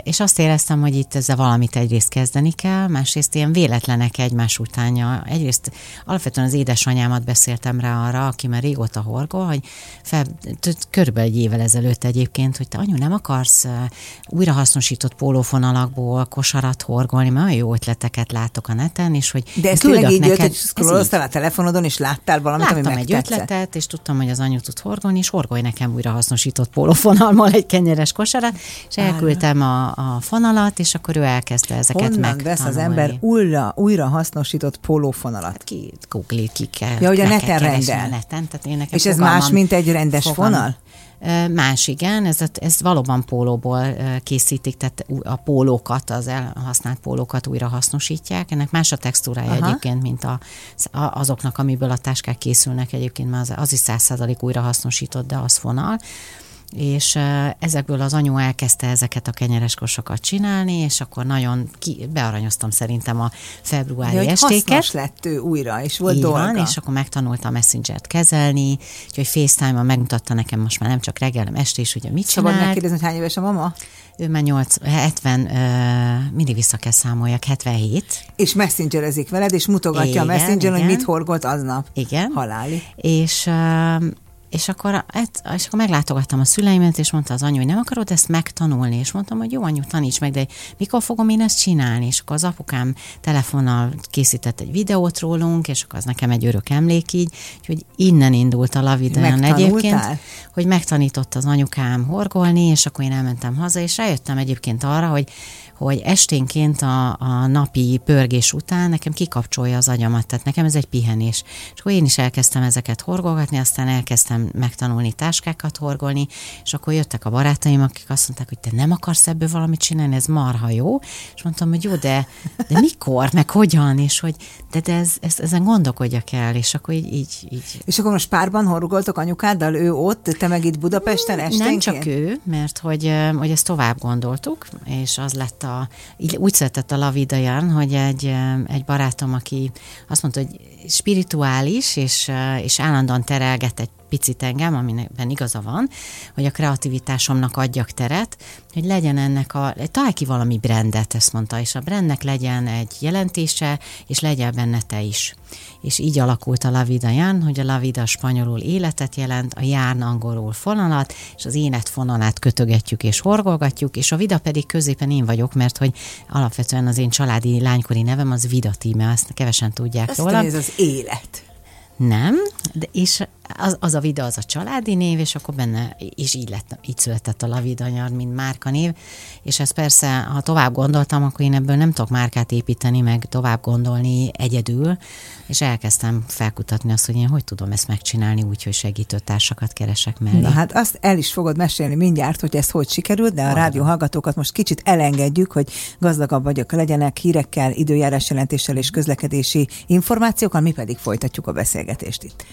és azt éreztem, hogy itt ezzel valamit egyrészt kezdeni kell, másrészt ilyen véletlenek egymás utánja. Egyrészt alapvetően az édesanyámat beszéltem rá arra, aki már régóta horgol, hogy fel, körülbelül egy évvel ezelőtt egyébként, hogy te anyu nem akarsz újrahasznosított pólófonalakból kosarat horgolni, mert olyan jó ötleteket látok a neten, és hogy De ez tényleg így jött, hogy scrolloztál a telefonodon, és láttál valamit, Láttam ami egy ötletet, és tudtam, hogy az anyu tud horgolni, és horgolj nekem újrahasznosított pólófon fonalmal egy kenyeres kosarat, és elküldtem a, a fonalat, és akkor ő elkezdte ezeket Honnan vesz az ember újra, újra hasznosított pólófonalat? Hát ki, Google ki kell. Ja, hogy a neten rendel. A neten, tehát én és ez más, mint egy rendes fogalm. fonal? Más igen, ez, ez valóban pólóból készítik, tehát a pólókat, az elhasznált pólókat újra hasznosítják. Ennek más a textúrája Aha. egyébként, mint a, azoknak, amiből a táskák készülnek egyébként, mert az, az is százszázalék újra hasznosított, de az fonal és ezekből az anyu elkezdte ezeket a kenyeres kosokat csinálni, és akkor nagyon ki, bearanyoztam szerintem a februári De, estéket. lett ő újra, és volt Így dolga. Van, és akkor megtanultam Messenger-t kezelni, úgyhogy FaceTime-on megmutatta nekem most már nem csak reggel, hanem este is, hogy mit csinál. Szabad megkérdezni, hogy hány éves a mama? Ő már 8, 70, uh, mindig vissza kell számoljak, 77. És messengerezik veled, és mutogatja igen, a messenger hogy mit horgolt aznap. Igen. Haláli. És uh, és akkor, és akkor meglátogattam a szüleimet, és mondta az anyu, hogy nem akarod ezt megtanulni, és mondtam, hogy jó, anyu, taníts meg, de mikor fogom én ezt csinálni? És akkor az apukám telefonnal készített egy videót rólunk, és akkor az nekem egy örök emlék így, úgyhogy innen indult a lavideon egyébként, hogy megtanított az anyukám horgolni, és akkor én elmentem haza, és rájöttem egyébként arra, hogy hogy esténként a, a napi pörgés után nekem kikapcsolja az agyamat, tehát nekem ez egy pihenés. És akkor én is elkezdtem ezeket horgolgatni, aztán elkezdtem megtanulni táskákat horgolni, és akkor jöttek a barátaim, akik azt mondták, hogy te nem akarsz ebből valamit csinálni, ez marha jó. És mondtam, hogy jó, de, de mikor, meg hogyan, és hogy de, de ez, ez, ezen gondolkodjak el, és akkor így, így, így. És akkor most párban horgoltok anyukáddal, ő ott, te meg itt Budapesten esténként? Nem csak ő, mert hogy, hogy ezt tovább gondoltuk, és az lett a, úgy szeretett a Lavidajan, hogy egy, egy barátom, aki azt mondta, hogy spirituális, és, és állandóan terelget egy picit engem, aminek igaza van, hogy a kreativitásomnak adjak teret, hogy legyen ennek a, találj ki valami brandet, ezt mondta, és a brandnek legyen egy jelentése, és legyen benne te is. És így alakult a La Vida Jan, hogy a La Vida spanyolul életet jelent, a Járn angolul fonalat, és az énet fonalát kötögetjük és horgolgatjuk, és a Vida pedig középen én vagyok, mert hogy alapvetően az én családi lánykori nevem az Vida Tíme, azt kevesen tudják Ezt róla. ez az élet. Nem, de és az, az a Vida az a családi név, és akkor benne is így, lett, így született a Lavida nyar, mint márkanév, és ez persze, ha tovább gondoltam, akkor én ebből nem tudok márkát építeni, meg tovább gondolni egyedül, és elkezdtem felkutatni azt, hogy én hogy tudom ezt megcsinálni úgy, hogy segítőtársakat keresek mellé. Na hát azt el is fogod mesélni mindjárt, hogy ez hogy sikerült, de a rádió hallgatókat most kicsit elengedjük, hogy gazdagabb vagyok, legyenek hírekkel, időjárás jelentéssel és közlekedési információkkal, mi pedig folytatjuk a beszélgetést itt.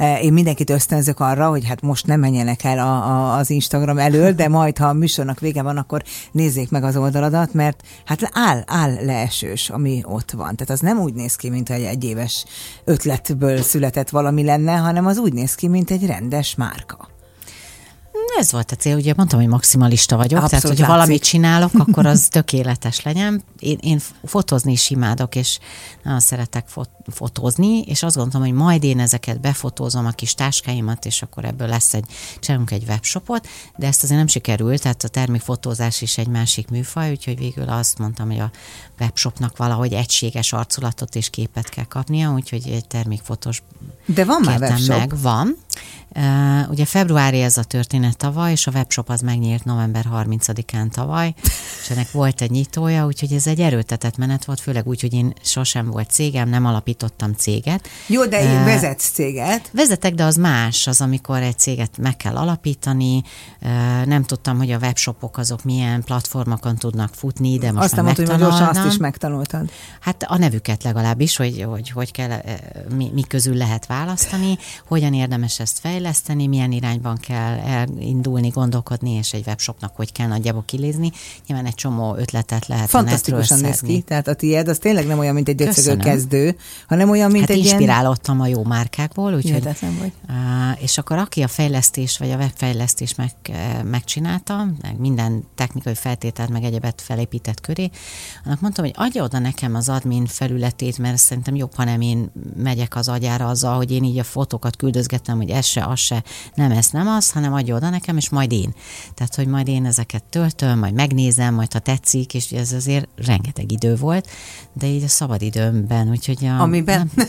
Eh, én mindenkit ösztönzök arra, hogy hát most nem menjenek el a, a, az Instagram elől, de majd, ha a műsornak vége van, akkor nézzék meg az oldaladat, mert hát áll, áll leesős, ami ott van. Tehát az nem úgy néz ki, mint egy egy éves ötletből született valami lenne, hanem az úgy néz ki, mint egy rendes márka. Ez volt a cél, ugye mondtam, hogy maximalista vagyok, Abszolút tehát hogyha látszik. valamit csinálok, akkor az tökéletes legyen. Én, én fotózni is imádok, és nagyon szeretek fot- fotózni, és azt gondolom, hogy majd én ezeket befotózom a kis táskáimat, és akkor ebből lesz egy, csinálunk egy webshopot, de ezt azért nem sikerült, tehát a termékfotózás is egy másik műfaj, úgyhogy végül azt mondtam, hogy a webshopnak valahogy egységes arculatot és képet kell kapnia, úgyhogy egy termékfotós De van már webshop. meg. Van. Uh, ugye februári ez a történet tavaly, és a webshop az megnyílt november 30-án tavaly, és ennek volt egy nyitója, úgyhogy ez egy erőltetett menet volt, főleg úgy, hogy én sosem volt cégem, nem alapítottam céget. Jó, de uh, vezetsz céget. Vezetek, de az más, az amikor egy céget meg kell alapítani, uh, nem tudtam, hogy a webshopok azok milyen platformokon tudnak futni, de most azt már mondtad, hogy gyorsan azt is megtanultad. Hát a nevüket legalábbis, hogy hogy, hogy kell, mi, mi közül lehet választani, hogyan érdemes ezt fejleszteni, fejleszteni, milyen irányban kell elindulni, gondolkodni, és egy webshopnak hogy kell nagyjából kilézni. Nyilván egy csomó ötletet lehet Fantasztikusan néz ki, tehát a tiéd az tényleg nem olyan, mint egy döcögő kezdő, hanem olyan, mint hát egy inspirálódtam ilyen... a jó márkákból, úgyhogy, vagy. és akkor aki a fejlesztés, vagy a webfejlesztés meg, megcsinálta, meg minden technikai feltételt, meg egyebet felépített köré, annak mondtam, hogy adja oda nekem az admin felületét, mert szerintem jobb, ha nem én megyek az agyára azzal, hogy én így a fotókat küldözgettem, hogy ez se, az se, nem ez, nem az, hanem adja oda nekem, és majd én. Tehát, hogy majd én ezeket töltöm, majd megnézem, majd ha tetszik, és ez azért rengeteg idő volt, de így a szabad időmben, úgyhogy a, Amiben? Nem,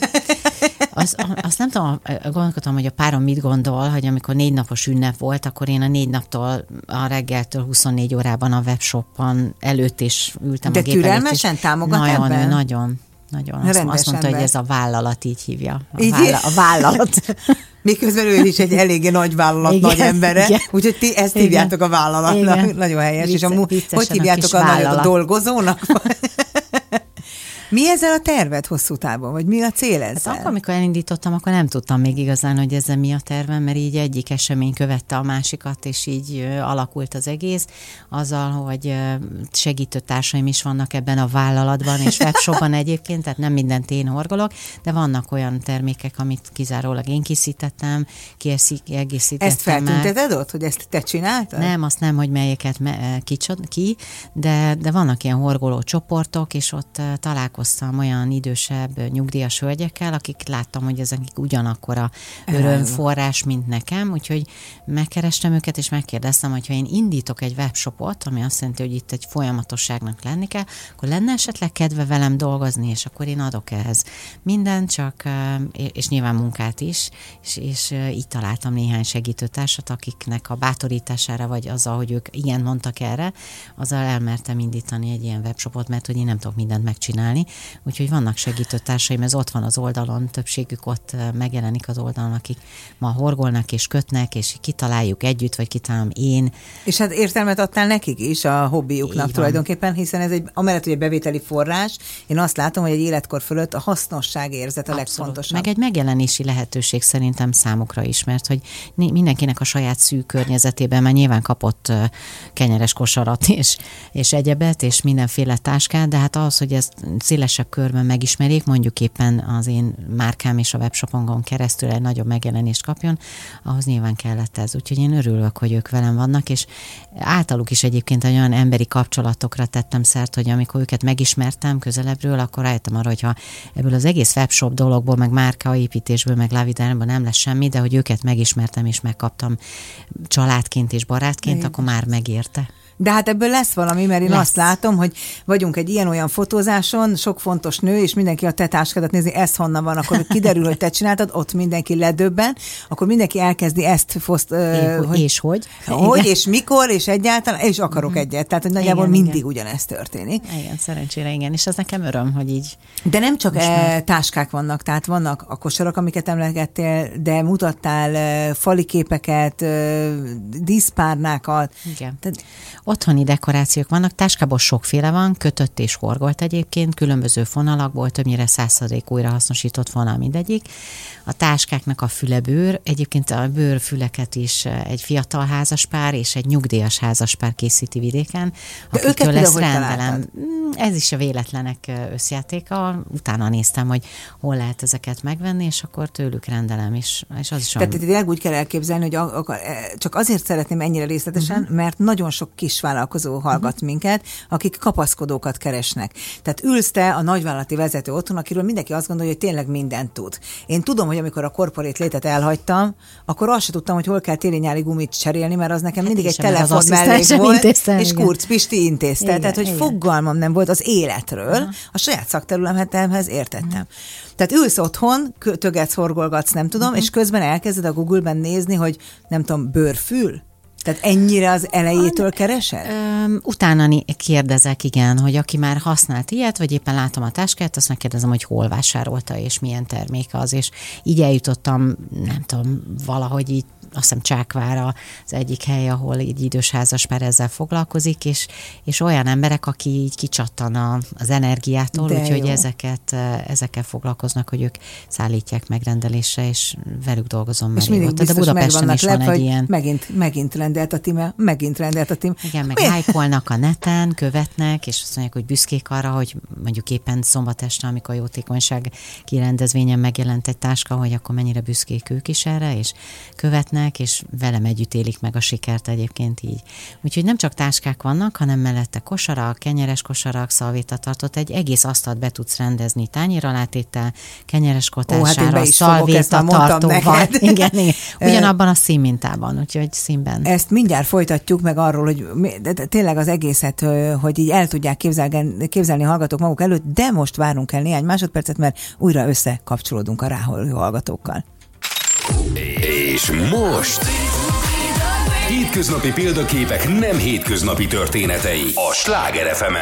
az, azt nem tudom, gondolkodtam, hogy a párom mit gondol, hogy amikor négy napos ünnep volt, akkor én a négy naptól a reggeltől 24 órában a webshopon előtt is ültem De a gép türelmesen támogat nagyon, ebben? Nagyon, nagyon. Azt, azt mondta, ember. hogy ez a vállalat így hívja. A, így válla, a vállalat. Miközben ő is egy eléggé nagy vállalat igen, nagy embere, úgyhogy ti ezt igen. hívjátok a vállalatnak. Igen. Nagyon helyes. Vicce, és a, hogy hívjátok a, a dolgozónak? Mi ezzel a terved hosszú távon, vagy mi a cél ezzel? Hát akkor, amikor elindítottam, akkor nem tudtam még igazán, hogy ezzel mi a tervem, mert így egyik esemény követte a másikat, és így alakult az egész, azzal, hogy segítő társaim is vannak ebben a vállalatban, és webshopban egyébként, tehát nem mindent én horgolok, de vannak olyan termékek, amit kizárólag én készítettem, kiegészítettem. Ezt feltünteted ott, hogy ezt te csináltad? Nem, azt nem, hogy melyeket me- ki, de, de vannak ilyen horgoló csoportok, és ott találkozom találkoztam olyan idősebb nyugdíjas hölgyekkel, akik láttam, hogy ezek ugyanakkor a örömforrás, mint nekem, úgyhogy megkerestem őket, és megkérdeztem, hogy ha én indítok egy webshopot, ami azt jelenti, hogy itt egy folyamatosságnak lenni kell, akkor lenne esetleg kedve velem dolgozni, és akkor én adok ehhez minden, csak, és nyilván munkát is, és, és így találtam néhány segítőtársat, akiknek a bátorítására, vagy azzal, hogy ők igen mondtak erre, azzal elmertem indítani egy ilyen webshopot, mert hogy én nem tudok mindent megcsinálni, úgyhogy vannak segítőtársaim, ez ott van az oldalon, többségük ott megjelenik az oldalon, akik ma horgolnak és kötnek, és kitaláljuk együtt, vagy kitalálom én. És hát értelmet adtál nekik is a hobbiuknak Így tulajdonképpen, hiszen ez egy, amellett, hogy egy bevételi forrás, én azt látom, hogy egy életkor fölött a hasznosság érzet a Abszolút. legfontosabb. Meg egy megjelenési lehetőség szerintem számukra is, mert hogy mindenkinek a saját szűk környezetében már nyilván kapott kenyeres kosarat és, és egyebet, és mindenféle táskát, de hát az, hogy ezt szélesebb körben megismerjék, mondjuk éppen az én márkám és a webshopon keresztül egy nagyobb megjelenést kapjon, ahhoz nyilván kellett ez. Úgyhogy én örülök, hogy ők velem vannak, és általuk is egyébként olyan emberi kapcsolatokra tettem szert, hogy amikor őket megismertem közelebbről, akkor rájöttem arra, hogyha ebből az egész webshop dologból, meg márkaépítésből, meg lavidárban nem lesz semmi, de hogy őket megismertem és megkaptam családként és barátként, Igen. akkor már megérte. De hát ebből lesz valami, mert én lesz. azt látom, hogy vagyunk egy ilyen-olyan fotózáson, sok fontos nő, és mindenki a te táskádat nézi, ez honnan van, akkor kiderül, hogy te csináltad, ott mindenki ledöbben, akkor mindenki elkezdi ezt foszt, uh, hogy, és hogy. Hogy, igen. és mikor, és egyáltalán, és akarok uh-huh. egyet. Tehát, hogy nagyjából igen, mindig igen. ugyanezt történik. Igen, szerencsére igen, és ez nekem öröm, hogy így. De nem csak e, táskák vannak, tehát vannak a kosarak, amiket emlegettél, de mutattál e, fali képeket, e, díszpárnákat. Igen. Tehát, Otthoni dekorációk vannak, táskából sokféle van, kötött és horgolt egyébként, különböző fonalakból, többnyire százszerzék újrahasznosított fonal mindegyik. A táskáknak a fülebőr, egyébként a bőrfüleket is egy fiatal házaspár és egy nyugdíjas házaspár készíti vidéken. De őket ezt rendelem. Mm, ez is a véletlenek összjátéka. Utána néztem, hogy hol lehet ezeket megvenni, és akkor tőlük rendelem, és, és az is Tehát tényleg úgy kell elképzelni, hogy a, a, csak azért szeretném ennyire részletesen, uh-huh. mert nagyon sok kis kisvállalkozó hallgat minket, akik kapaszkodókat keresnek. Tehát ülsz te a nagyvállalati vezető otthon, akiről mindenki azt gondolja, hogy tényleg mindent tud. Én tudom, hogy amikor a korporét létet elhagytam, akkor azt sem tudtam, hogy hol kell téli-nyári gumit cserélni, mert az nekem mindig egy telefon mellék volt, intéztem, és igen. Kurz Pisti intézte. Igen, Tehát, hogy igen. fogalmam nem volt az életről, a saját szakterületemhez értettem. Tehát ülsz otthon, tögetsz, horgolgatsz, nem tudom, és közben elkezded a Google-ben nézni, hogy nem tudom, bőrfül? Tehát ennyire az elejétől keresed? Öm, utána kérdezek, igen, hogy aki már használt ilyet, vagy éppen látom a táskát, azt megkérdezem, hogy hol vásárolta, és milyen termék az, és így eljutottam, nem tudom, valahogy így azt hiszem Csákvára az egyik hely, ahol egy idős házaspár ezzel foglalkozik, és, és olyan emberek, aki így kicsattan a, az energiától, úgyhogy ezeket, eh, ezekkel foglalkoznak, hogy ők szállítják megrendelésre, és velük dolgozom És már mindig régóta. De biztos meg Budapesten is van lepve, egy ilyen. megint, megint rendelt a time, megint rendelt a time. Igen, meg lájkolnak a neten, követnek, és azt mondják, hogy büszkék arra, hogy mondjuk éppen szombat este, amikor a jótékonyság kirendezvényen megjelent egy táska, hogy akkor mennyire büszkék ők is erre, és követnek, és velem együtt élik meg a sikert egyébként így. Úgyhogy nem csak táskák vannak, hanem mellette kosarak, kenyeres kosarak, szalvétatartott, egy egész asztalt be tudsz rendezni tányéralátéttel, kenyeres hát kotására, mondtam szalvétatartóval. Igen, igen. Ugyanabban a színmintában, úgyhogy színben. Ezt mindjárt folytatjuk meg arról, hogy tényleg az egészet, hogy így el tudják képzelni, képzelni hallgatók maguk előtt, de most várunk el néhány másodpercet, mert újra összekapcsolódunk a ráhalló hallgatókkal. És most... Hétköznapi példaképek nem hétköznapi történetei a Sláger fm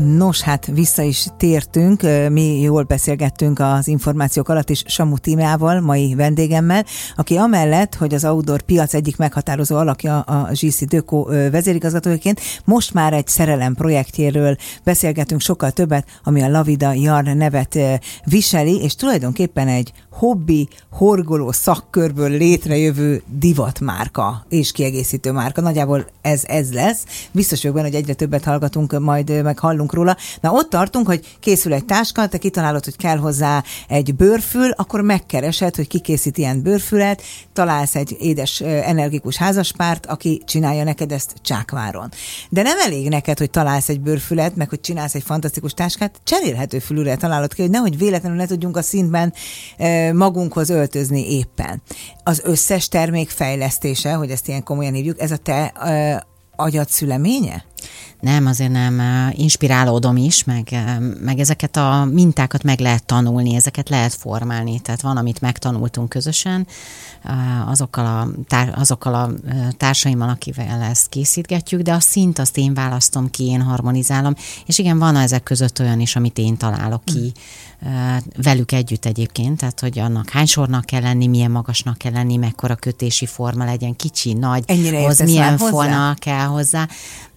Nos, hát vissza is tértünk, mi jól beszélgettünk az információk alatt is Samu Tímeával, mai vendégemmel, aki amellett, hogy az outdoor piac egyik meghatározó alakja a GC Döko vezérigazgatójaként, most már egy szerelem projektjéről beszélgetünk sokkal többet, ami a Lavida Jar nevet viseli, és tulajdonképpen egy hobbi, horgoló szakkörből létrejövő divatmárka és kiegészítő márka. Nagyjából ez, ez lesz. Biztos vagyok benne, hogy egyre többet hallgatunk, majd meg hallunk róla. Na ott tartunk, hogy készül egy táska, te kitalálod, hogy kell hozzá egy bőrfül, akkor megkeresed, hogy ki készít ilyen bőrfület, találsz egy édes, energikus házaspárt, aki csinálja neked ezt Csákváron. De nem elég neked, hogy találsz egy bőrfület, meg hogy csinálsz egy fantasztikus táskát, cserélhető fülűre találod ki, hogy nehogy véletlenül ne tudjunk a színben magunkhoz öltözni éppen. Az összes termék fejlesztése, hogy ezt ilyen komolyan hívjuk, ez a te ö, agyad szüleménye? Nem, azért nem. Inspirálódom is, meg, meg ezeket a mintákat meg lehet tanulni, ezeket lehet formálni. Tehát van, amit megtanultunk közösen, azokkal a, tár, azokkal a társaimmal, akivel ezt készítgetjük, de a szint azt én választom ki, én harmonizálom, és igen, van ezek között olyan is, amit én találok ki, eh, velük együtt egyébként, tehát hogy annak hány sornak kell lenni, milyen magasnak kell lenni, mekkora kötési forma legyen, kicsi, nagy, Ennyire értesz milyen fonal kell hozzá.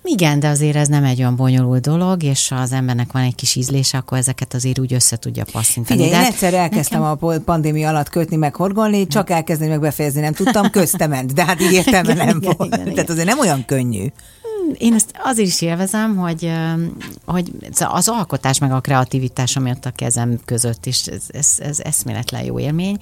Igen, de azért ez nem egy olyan bonyolult dolog, és ha az embernek van egy kis ízlése, akkor ezeket azért úgy össze tudja passzintani. Figyelj, De én egyszer elkezdtem a po- pandémia alatt kötni, meg horgolni, csak elkezdeni, meg befejezni nem tudtam, közte ment, de hát így értelme Igen, nem igen, volt. igen, igen. Tehát azért nem olyan könnyű. Én ezt azért is élvezem, hogy, hogy az alkotás meg a kreativitás, ami ott a kezem között is, ez, ez, ez eszméletlen jó élmény,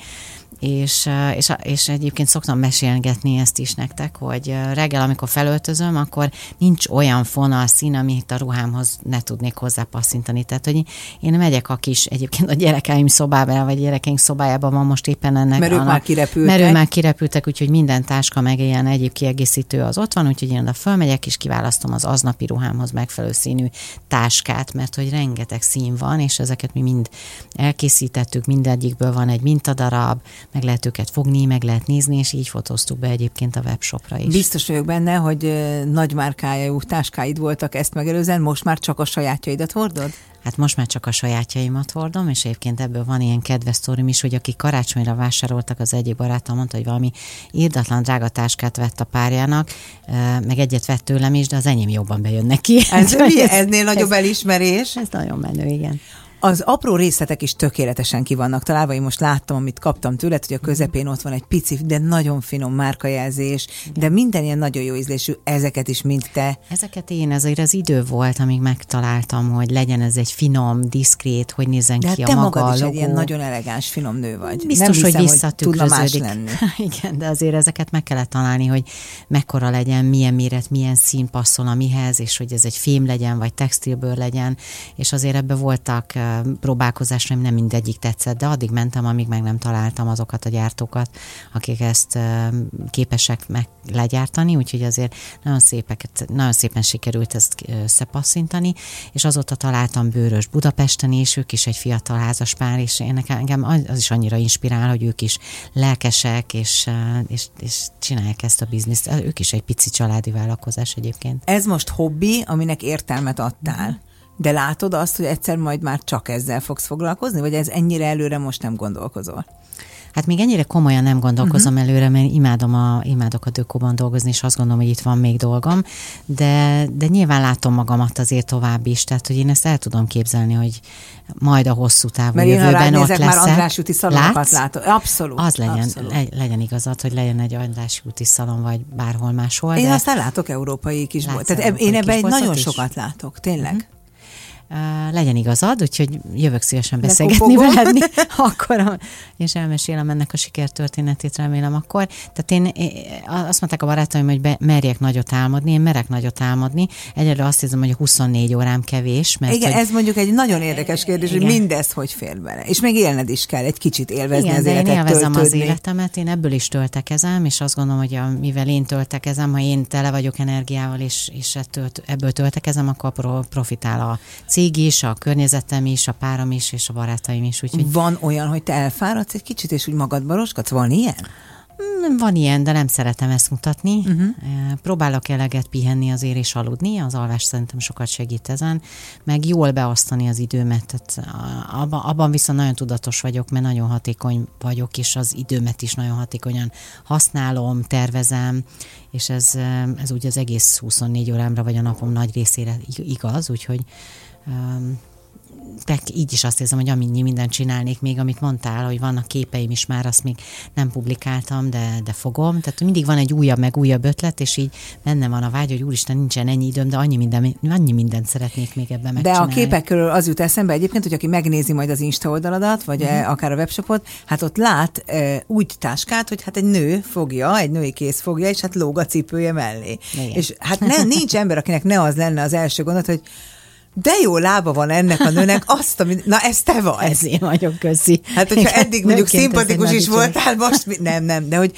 és, és, és egyébként szoktam mesélgetni ezt is nektek, hogy reggel, amikor felöltözöm, akkor nincs olyan fonal szín, amit a ruhámhoz ne tudnék hozzá passzintani. Tehát, hogy én megyek a kis, egyébként a gyerekeim szobába, vagy gyerekeink szobájában van most éppen ennek. Mert ők már kirepültek. Mert ők már kirepültek, úgyhogy minden táska meg ilyen egyéb kiegészítő az ott van, úgyhogy én oda fölmegyek, és kiválasztom az aznapi ruhámhoz megfelelő színű táskát, mert hogy rengeteg szín van, és ezeket mi mind elkészítettük, mindegyikből van egy mintadarab, meg lehet őket fogni, meg lehet nézni, és így fotóztuk be egyébként a webshopra is. Biztos vagyok benne, hogy nagy márkájú táskáid voltak ezt megelőzően, most már csak a sajátjaidat hordod? Hát most már csak a sajátjaimat hordom, és egyébként ebből van ilyen kedves sztorim is, hogy aki karácsonyra vásároltak, az egyik barátom mondta, hogy valami írdatlan drága táskát vett a párjának, meg egyet vett tőlem is, de az enyém jobban bejön neki. Ez, Úgyhogy mi? Eznél nagyobb ez, elismerés. ez nagyon menő, igen. Az apró részletek is tökéletesen ki vannak találva. Én most láttam, amit kaptam tőled, hogy a közepén ott van egy pici, de nagyon finom márkajelzés, de minden ilyen nagyon jó ízlésű, ezeket is mind te. Ezeket én, azért az idő volt, amíg megtaláltam, hogy legyen ez egy finom, diszkrét, hogy nézzen de ki hát te a maga magad is logó. egy ilyen nagyon elegáns, finom nő vagy. Biztos, Nem hiszem, hogy hogy visszatükröződik. lenni. Igen, de azért ezeket meg kellett találni, hogy mekkora legyen, milyen méret, milyen szín passzol a mihez, és hogy ez egy fém legyen, vagy textilből legyen, és azért ebbe voltak próbálkozásra, nem mindegyik tetszett, de addig mentem, amíg meg nem találtam azokat a gyártókat, akik ezt képesek meg legyártani, úgyhogy azért nagyon, szépeket, nagyon szépen sikerült ezt összepasszintani, és azóta találtam bőrös Budapesten is, ők is egy fiatal házaspár, és én engem az is annyira inspirál, hogy ők is lelkesek, és, és, és csinálják ezt a bizniszt. Ők is egy pici családi vállalkozás egyébként. Ez most hobbi, aminek értelmet adtál. De látod azt, hogy egyszer majd már csak ezzel fogsz foglalkozni, vagy ez ennyire előre most nem gondolkozol? Hát még ennyire komolyan nem gondolkozom uh-huh. előre, mert imádom a, imádok a dökóban dolgozni, és azt gondolom, hogy itt van még dolgom, de, de nyilván látom magamat azért tovább is, tehát hogy én ezt el tudom képzelni, hogy majd a hosszú távú Mert én jövőben ott ránézek, leszek. már András úti szalonokat látom. Abszolút. Az legyen, abszolút. le, legyen igazad, hogy legyen egy András úti szalon, vagy bárhol máshol. Én de, aztán látok európai kisbolt. Tehát én ebben egy nagyon is? sokat látok, tényleg. Uh-huh. Legyen igazad, úgyhogy jövök szívesen beszélgetni veled, akkor, és elmesélem ennek a sikertörténetét, remélem akkor. Tehát én, én azt mondták a barátaim, hogy be, merjek nagyot álmodni, én merek nagyot álmodni. Egyelőre azt hiszem, hogy a 24 órám kevés, mert Igen, hogy, ez mondjuk egy nagyon érdekes kérdés, hogy Igen. mindez hogy fér bele. És még élned is kell, egy kicsit élvezni igen, az de én életet, élvezem az töltődni. életemet, én ebből is töltekezem, és azt gondolom, hogy mivel én töltekezem, ha én tele vagyok energiával, és, és ettől, ebből töltekezem, akkor pro, profitál a cég is, a környezetem is, a párom is, és a barátaim is. Úgyhogy Van olyan, hogy te elfáradsz egy kicsit, és úgy magadba roskadsz? Van ilyen? Mm, Van ilyen, de nem szeretem ezt mutatni. Uh-huh. Próbálok eleget pihenni azért és aludni, az alvás szerintem sokat segít ezen, meg jól beosztani az időmet. Tehát abban, abban viszont nagyon tudatos vagyok, mert nagyon hatékony vagyok, és az időmet is nagyon hatékonyan használom, tervezem, és ez, ez úgy az egész 24 órámra vagy a napom nagy részére igaz, úgyhogy um, te így is azt érzem, hogy amennyi mindent csinálnék még, amit mondtál, hogy vannak képeim is már, azt még nem publikáltam, de, de fogom. Tehát mindig van egy újabb, meg újabb ötlet, és így benne van a vágy, hogy úristen, nincsen ennyi időm, de annyi, minden, annyi mindent szeretnék még ebben De megcsinálni. a képek körül az jut eszembe egyébként, hogy aki megnézi majd az Insta oldaladat, vagy Mhm. uh-huh. akár a webshopot, hát ott lát e, úgy táskát, hogy hát egy nő fogja, egy női kéz fogja, és hát lóg a cipője mellé. Igen. És hát ne, nincs ember, akinek ne az lenne az első gondolat, hogy de jó lába van ennek a nőnek, azt, ami, na ez te vagy. Ez én vagyok, köszi. Hát, hogyha Igen, eddig mondjuk szimpatikus is voltál, most mi, nem, nem, de hogy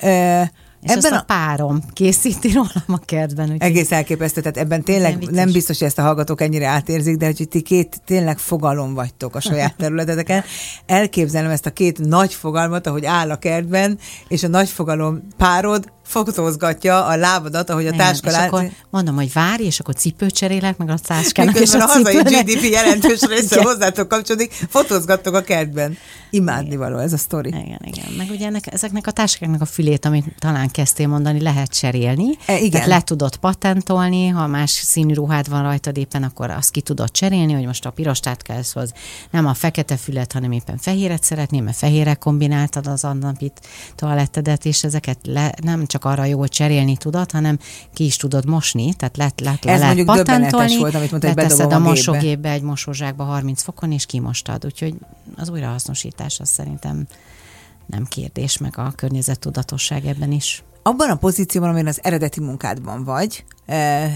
e, És ebben azt a párom készíti rólam a kertben. Úgyhogy... Egész elképesztő, tehát ebben Nem tényleg vicces. nem biztos, hogy ezt a hallgatók ennyire átérzik, de hogy ti két tényleg fogalom vagytok a saját területeteken. Elképzelem ezt a két nagy fogalmat, ahogy áll a kertben, és a nagy fogalom párod fotózgatja a lábadat, ahogy a táska lát. akkor mondom, hogy várj, és akkor cipőt cserélek, meg a táskának, és a a hazai. GDP jelentős része hozzátok kapcsolódik, fotózgattok a kertben. Imádnivaló ez a sztori. Igen, igen. Meg ugye ennek, ezeknek a táskáknak a fülét, amit talán kezdtél mondani, lehet cserélni. E, igen. Tehát le tudod patentolni, ha más színű ruhád van rajtad éppen, akkor azt ki tudod cserélni, hogy most a piros táskádhoz hoz nem a fekete fület, hanem éppen fehéret szeretném, mert fehérre kombináltad az annapit toalettedet, és ezeket le, nem csak arra jól cserélni tudod, hanem ki is tudod mosni, tehát le, le, le Ez lehet patentolni, volt, amit mondta, hogy leteszed a a gépbe. mosógépbe, egy mosózsákba 30 fokon, és kimostad. Úgyhogy az újrahasznosítás az szerintem nem kérdés, meg a környezettudatosság ebben is. Abban a pozícióban, amin az eredeti munkádban vagy,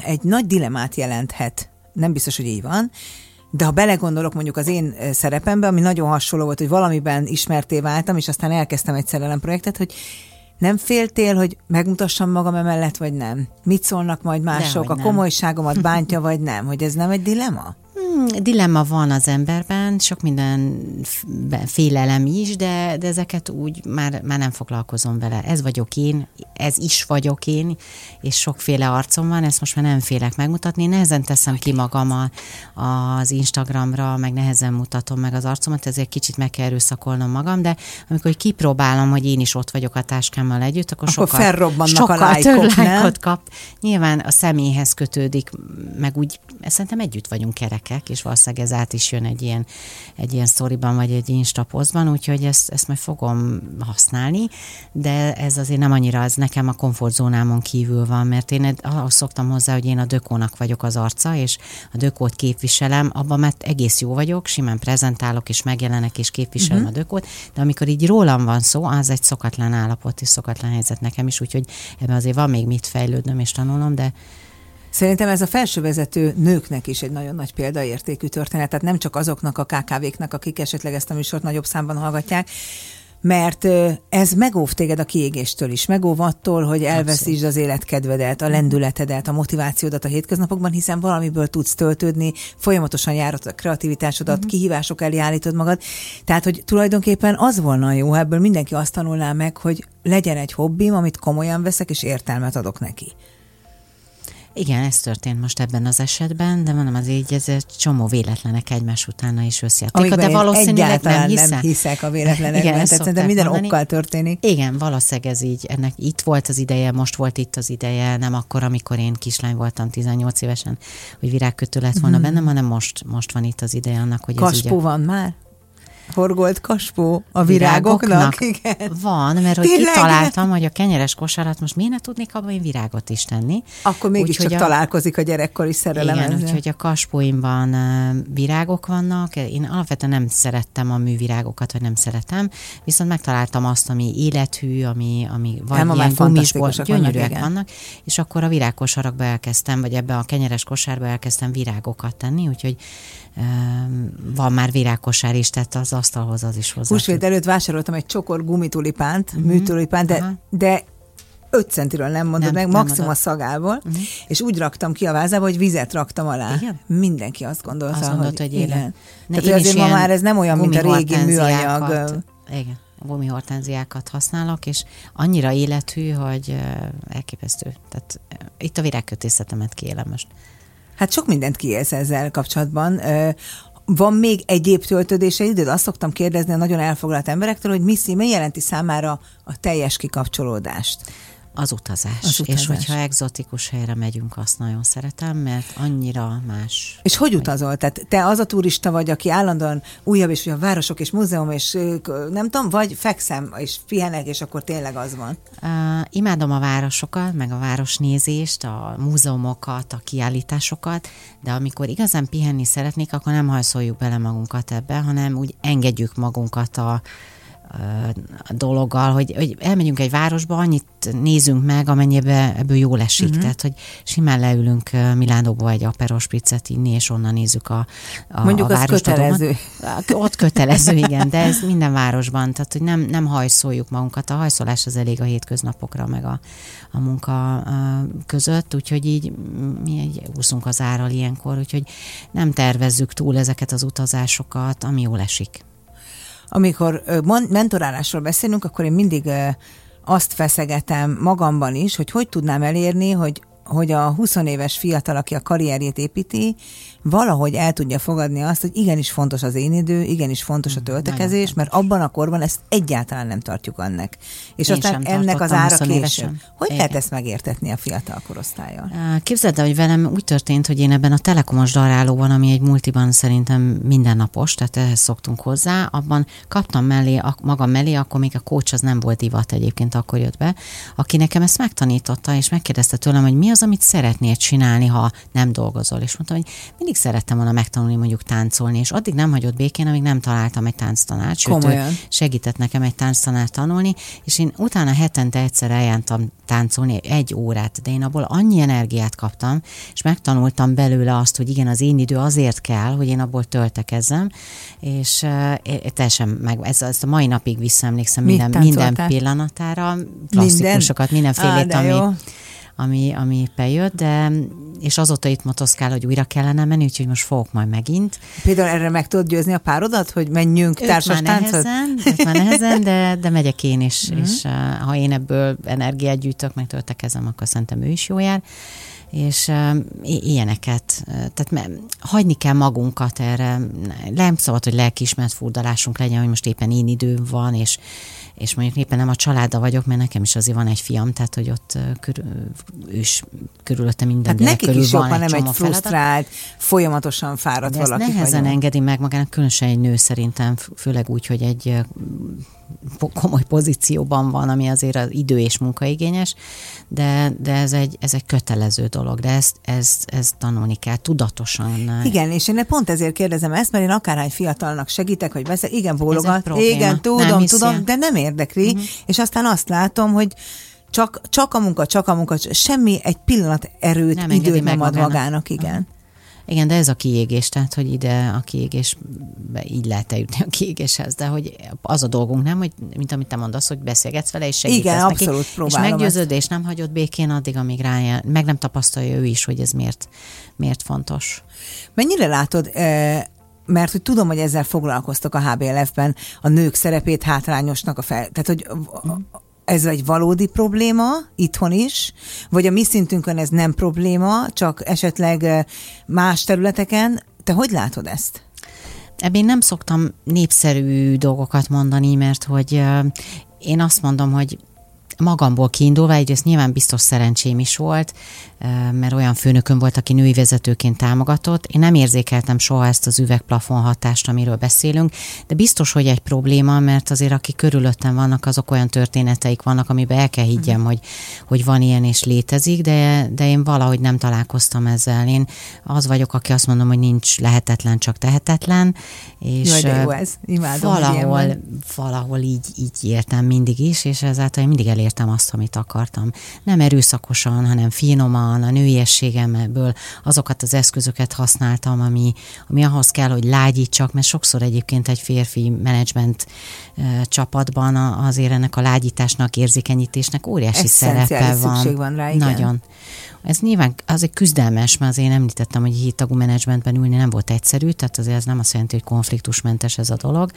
egy nagy dilemát jelenthet. Nem biztos, hogy így van, de ha belegondolok mondjuk az én szerepembe, ami nagyon hasonló volt, hogy valamiben ismerté váltam, és aztán elkezdtem egy szerelemprojektet, hogy nem féltél, hogy megmutassam magam emellett, vagy nem? Mit szólnak majd mások? Dehogy A nem. komolyságomat bántja, vagy nem? Hogy ez nem egy dilema? Hmm, dilemma van az emberben, sok minden félelem is, de, de ezeket úgy már, már nem foglalkozom vele. Ez vagyok én, ez is vagyok én, és sokféle arcom van, ezt most már nem félek megmutatni. Nehezen teszem ki magam a, az Instagramra, meg nehezen mutatom meg az arcomat, ezért kicsit meg kell erőszakolnom magam, de amikor kipróbálom, hogy én is ott vagyok a táskámmal együtt, akkor, Akkor sokkal, felrobbannak a sokkal lájkok, több lájkot kap. Nyilván a személyhez kötődik, meg úgy, szerintem együtt vagyunk kerekek, mennek, és valószínűleg ez át is jön egy ilyen, egy ilyen sztoriban, vagy egy instapozban, úgyhogy ezt, ezt majd fogom használni, de ez azért nem annyira, az nekem a komfortzónámon kívül van, mert én ahhoz szoktam hozzá, hogy én a dökónak vagyok az arca, és a dökót képviselem, abban mert egész jó vagyok, simán prezentálok, és megjelenek, és képviselem uh-huh. a dökót, de amikor így rólam van szó, az egy szokatlan állapot és szokatlan helyzet nekem is, úgyhogy ebben azért van még mit fejlődnöm és tanulnom, de Szerintem ez a felsővezető nőknek is egy nagyon nagy példaértékű történet, tehát nem csak azoknak a KKV-knak, akik esetleg ezt a műsort nagyobb számban hallgatják, mert ez megóv téged a kiégéstől is, megóv attól, hogy elveszítsd az életkedvedet, a lendületedet, a motivációdat a hétköznapokban, hiszen valamiből tudsz töltődni, folyamatosan járod a kreativitásodat, uh-huh. kihívások elé állítod magad. Tehát, hogy tulajdonképpen az volna jó, ebből mindenki azt tanulná meg, hogy legyen egy hobbim, amit komolyan veszek, és értelmet adok neki. Igen, ez történt most ebben az esetben, de mondom, az így ez egy csomó véletlenek egymás utána is összejöttek. De valószínűleg nem hiszem. nem hiszek a véletlenekben, Igen, tehát de minden mondani. okkal történik. Igen, valószínűleg ez így, ennek itt volt az ideje, most volt itt az ideje, nem akkor, amikor én kislány voltam 18 évesen, hogy virágkötő lett volna hmm. bennem, hanem most, most van itt az ideje annak, hogy Kaspó ez ugye... van már? Horgolt kaspó a virágoknak? virágoknak? Igen. Van, mert hogy Tényleg? kitaláltam, hogy a kenyeres kosarat most miért ne tudnék abban én virágot is tenni. Akkor mégiscsak a... találkozik a gyerekkori szerelem Igen, úgyhogy a kaspóimban virágok vannak. Én alapvetően nem szerettem a művirágokat, vagy nem szeretem, viszont megtaláltam azt, ami élethű, ami, ami vagy nem, ilyen gumisból, gyönyörűek vannak, vannak, és akkor a virágkosarakba elkezdtem, vagy ebbe a kenyeres kosárba elkezdtem virágokat tenni, úgyhogy van már virágkosár is, tehát az asztalhoz az is hozzá. Húsvét előtt vásároltam egy csokor gumitulipánt, uh-huh. műtulipánt, de, de 5 centiről nem mondod nem, meg, nem maximum a szagából, uh-huh. és úgy raktam ki a vázába, hogy vizet raktam alá. Igen? Mindenki azt gondolta, azt gondolt, hogy, hogy igen. Ne, Tehát azért ma már ez nem olyan, mint a régi műanyag. Igen gumihortenziákat használok, és annyira élethű, hogy elképesztő. Tehát itt a virágkötészetemet kiélem most. Hát sok mindent kiélsz ezzel kapcsolatban. Van még egyéb töltödése időd? Azt szoktam kérdezni a nagyon elfoglalt emberektől, hogy mi, mi jelenti számára a teljes kikapcsolódást? Az utazás. az utazás. És hogyha egzotikus helyre megyünk, azt nagyon szeretem, mert annyira más. És hogy utazol? Tehát te az a turista vagy, aki állandóan újabb és újabb városok és múzeum, és nem tudom, vagy fekszem és pihenek, és akkor tényleg az van? Uh, imádom a városokat, meg a városnézést, a múzeumokat, a kiállításokat, de amikor igazán pihenni szeretnék, akkor nem hajszoljuk bele magunkat ebbe, hanem úgy engedjük magunkat a, a dologgal, hogy, hogy elmegyünk egy városba, annyit nézünk meg, amennyibe ebből jól esik. Uh-huh. Tehát, hogy simán leülünk Milánóba egy aperos priccet inni, és onnan nézzük a, a Mondjuk a az kötelező. Ott kötelező, igen, de ez minden városban, tehát, hogy nem, nem hajszoljuk magunkat. A hajszolás az elég a hétköznapokra, meg a, a munka között, úgyhogy így mi egy úszunk az árral ilyenkor, úgyhogy nem tervezzük túl ezeket az utazásokat, ami jól esik amikor mentorálásról beszélünk, akkor én mindig azt feszegetem magamban is, hogy hogy tudnám elérni, hogy hogy a 20 éves fiatal, aki a karrierjét építi, valahogy el tudja fogadni azt, hogy igenis fontos az én idő, igenis fontos a mm, töltekezés, mert abban a korban ezt egyáltalán nem tartjuk annak. És Én aztán ennek az ára később. Hogy Igen. lehet ezt megértetni a fiatal korosztályjal? Képzeld el, hogy velem úgy történt, hogy én ebben a telekomos darálóban, ami egy multiban szerintem mindennapos, tehát ehhez szoktunk hozzá, abban kaptam mellé, magam mellé, akkor még a coach az nem volt divat egyébként, akkor jött be, aki nekem ezt megtanította, és megkérdezte tőlem, hogy mi az, amit szeretnél csinálni, ha nem dolgozol. És mondtam, hogy mindig mindig szerettem volna megtanulni mondjuk táncolni, és addig nem hagyott békén, amíg nem találtam egy tánctanárt, sőt, segített nekem egy tánctanárt tanulni, és én utána hetente egyszer eljártam táncolni egy órát, de én abból annyi energiát kaptam, és megtanultam belőle azt, hogy igen, az én idő azért kell, hogy én abból töltekezzem, és uh, teljesen meg, ez, ezt a mai napig visszaemlékszem minden, minden pillanatára, klasszikusokat, mindenfélét, ami, jó ami, ami éppen jött, de és azóta itt motoszkál, hogy újra kellene menni, úgyhogy most fogok majd megint. Például erre meg tudod győzni a párodat, hogy menjünk őt társas már nehezen, őt már nehezen, de, de megyek én is, mm-hmm. és uh, ha én ebből energiát gyűjtök, meg töltekezem, akkor szerintem ő is jó jár és uh, ilyeneket, tehát me, hagyni kell magunkat erre, nem szabad, hogy lelkiismert furdalásunk legyen, hogy most éppen én időm van, és és mondjuk éppen nem a családa vagyok, mert nekem is azért van egy fiam, tehát hogy ott körül, ő is körülötte minden Tehát nekik körül is van ha nem egy csomó feladat. frusztrált, folyamatosan fáradt De valaki. nehezen vagyunk. engedi meg magának, különösen egy nő szerintem, főleg úgy, hogy egy komoly pozícióban van, ami azért az idő és munkaigényes, de, de ez, egy, ez egy kötelező dolog, de ezt, ezt, ezt tanulni kell tudatosan. Igen, és én pont ezért kérdezem ezt, mert én akárhány fiatalnak segítek, hogy beszél, igen, bólogat, igen, Nem tudom, hiszi tudom, de nem érdekli, uh-huh. és aztán azt látom, hogy csak, csak a munka, csak a munka, semmi egy pillanat erőt, Nem nem időt nem ad magának. magának, igen. Igen, de ez a kiégés, tehát hogy ide a kiégés, így lehet eljutni a kiégéshez, de hogy az a dolgunk nem, hogy mint amit te mondasz, hogy beszélgetsz vele, és segítesz Igen, neki, abszolút és próbálom meggyőződ, és nem hagyod békén addig, amíg rájön, meg nem tapasztalja ő is, hogy ez miért, miért fontos. Mennyire látod, eh, mert hogy tudom, hogy ezzel foglalkoztok a HBLF-ben, a nők szerepét hátrányosnak a fel... Tehát, hogy ez egy valódi probléma itthon is, vagy a mi szintünkön ez nem probléma, csak esetleg más területeken. Te hogy látod ezt? Ebben nem szoktam népszerű dolgokat mondani, mert hogy én azt mondom, hogy magamból kiindulva, egyrészt nyilván biztos szerencsém is volt, mert olyan főnököm volt, aki női vezetőként támogatott. Én nem érzékeltem soha ezt az üvegplafon hatást, amiről beszélünk, de biztos, hogy egy probléma, mert azért aki körülöttem vannak, azok olyan történeteik vannak, amiben el kell higgyem, Mhm. hogy, hogy van ilyen és létezik, de, de én valahogy nem találkoztam ezzel. Én az vagyok, aki azt mondom, hogy nincs lehetetlen, csak tehetetlen. És Jaj, de jó ez. Imádom, valahol, valahol így, így értem mindig is, és ezáltal én mindig elértem azt, amit akartam. Nem erőszakosan, hanem finoman, a nőiességemből azokat az eszközöket használtam, ami, ami ahhoz kell, hogy lágyítsak, mert sokszor egyébként egy férfi menedzsment csapatban azért ennek a lágyításnak, érzékenyítésnek óriási szerepe van. szükség van rá, igen. Nagyon. Ez nyilván azért küzdelmes, mert azért én említettem, hogy héttagú menedzsmentben ülni nem volt egyszerű, tehát azért ez nem azt jelenti, hogy konfliktusmentes ez a dolog,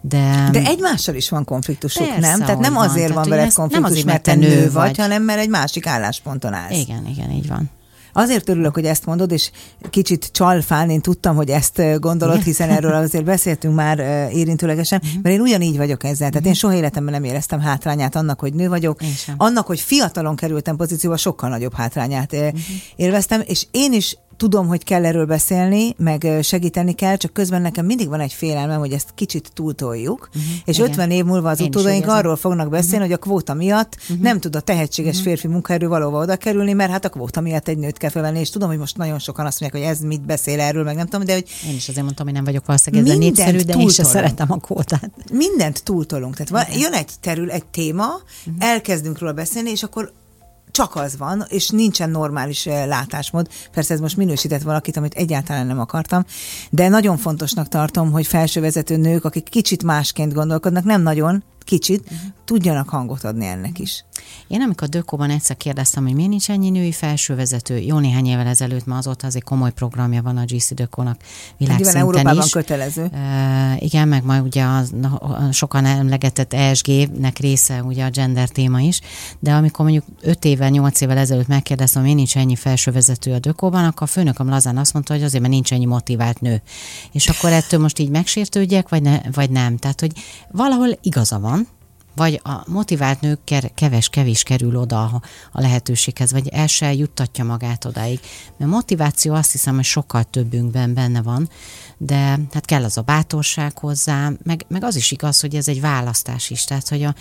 de... De egymással is van konfliktusuk, Persze, nem? Tehát nem van. azért van ugye veled nem konfliktus, azért, mert te nő vagy, vagy. hanem mert egy másik állásponton állsz. Igen, igen, így van. Azért örülök, hogy ezt mondod, és kicsit csalfán, én tudtam, hogy ezt gondolod, hiszen erről azért beszéltünk már érintőlegesen, Mhm. mert én ugyanígy vagyok ezzel. Tehát én soha életemben nem éreztem hátrányát annak, hogy nő vagyok. Annak, hogy fiatalon kerültem pozícióba, sokkal nagyobb hátrányát Mhm. élveztem, és én is tudom, hogy kell erről beszélni, meg segíteni kell, csak közben nekem mindig van egy félelmem, hogy ezt kicsit túltoljuk, és igen. 50 év múlva az Én utódaink arról fognak beszélni, hogy a kvóta miatt nem tud a tehetséges férfi munkaerő valóban oda kerülni, mert hát a kvóta miatt egy nőt kell felvenni, és tudom, hogy most nagyon sokan azt mondják, hogy ez mit beszél erről, meg nem tudom, de hogy Én is azért mondtam, hogy nem vagyok valószínűleg ezzel népszerű, de én sem túltolunk. szeretem a kvótát. mindent túltolunk. Tehát van, jön egy terül, egy téma, elkezdünk róla beszélni, és akkor csak az van, és nincsen normális eh, látásmód. Persze ez most minősített valakit, amit egyáltalán nem akartam, de nagyon fontosnak tartom, hogy felsővezető nők, akik kicsit másként gondolkodnak, nem nagyon, kicsit, tudjanak hangot adni ennek is. Én amikor Dökóban egyszer kérdeztem, hogy miért nincs ennyi női felsővezető, jó néhány évvel ezelőtt ma azóta azért komoly programja van a GC Dökónak világszinten Európában is. kötelező. Uh, igen, meg majd ugye a, a sokan emlegetett ESG-nek része ugye a gender téma is, de amikor mondjuk 5 évvel, 8 évvel ezelőtt megkérdeztem, hogy miért nincs ennyi felsővezető a Dökóban, akkor a főnököm lazán azt mondta, hogy azért, mert nincs ennyi motivált nő. És akkor ettől most így megsértődjek, vagy, ne, vagy nem. Tehát, hogy valahol igaza van, vagy a motivált nők ker- keves, kevés kerül oda a, lehetőséghez, vagy el se juttatja magát odáig. Mert motiváció azt hiszem, hogy sokkal többünkben benne van, de hát kell az a bátorság hozzá, meg, meg az is igaz, hogy ez egy választás is, tehát hogy a,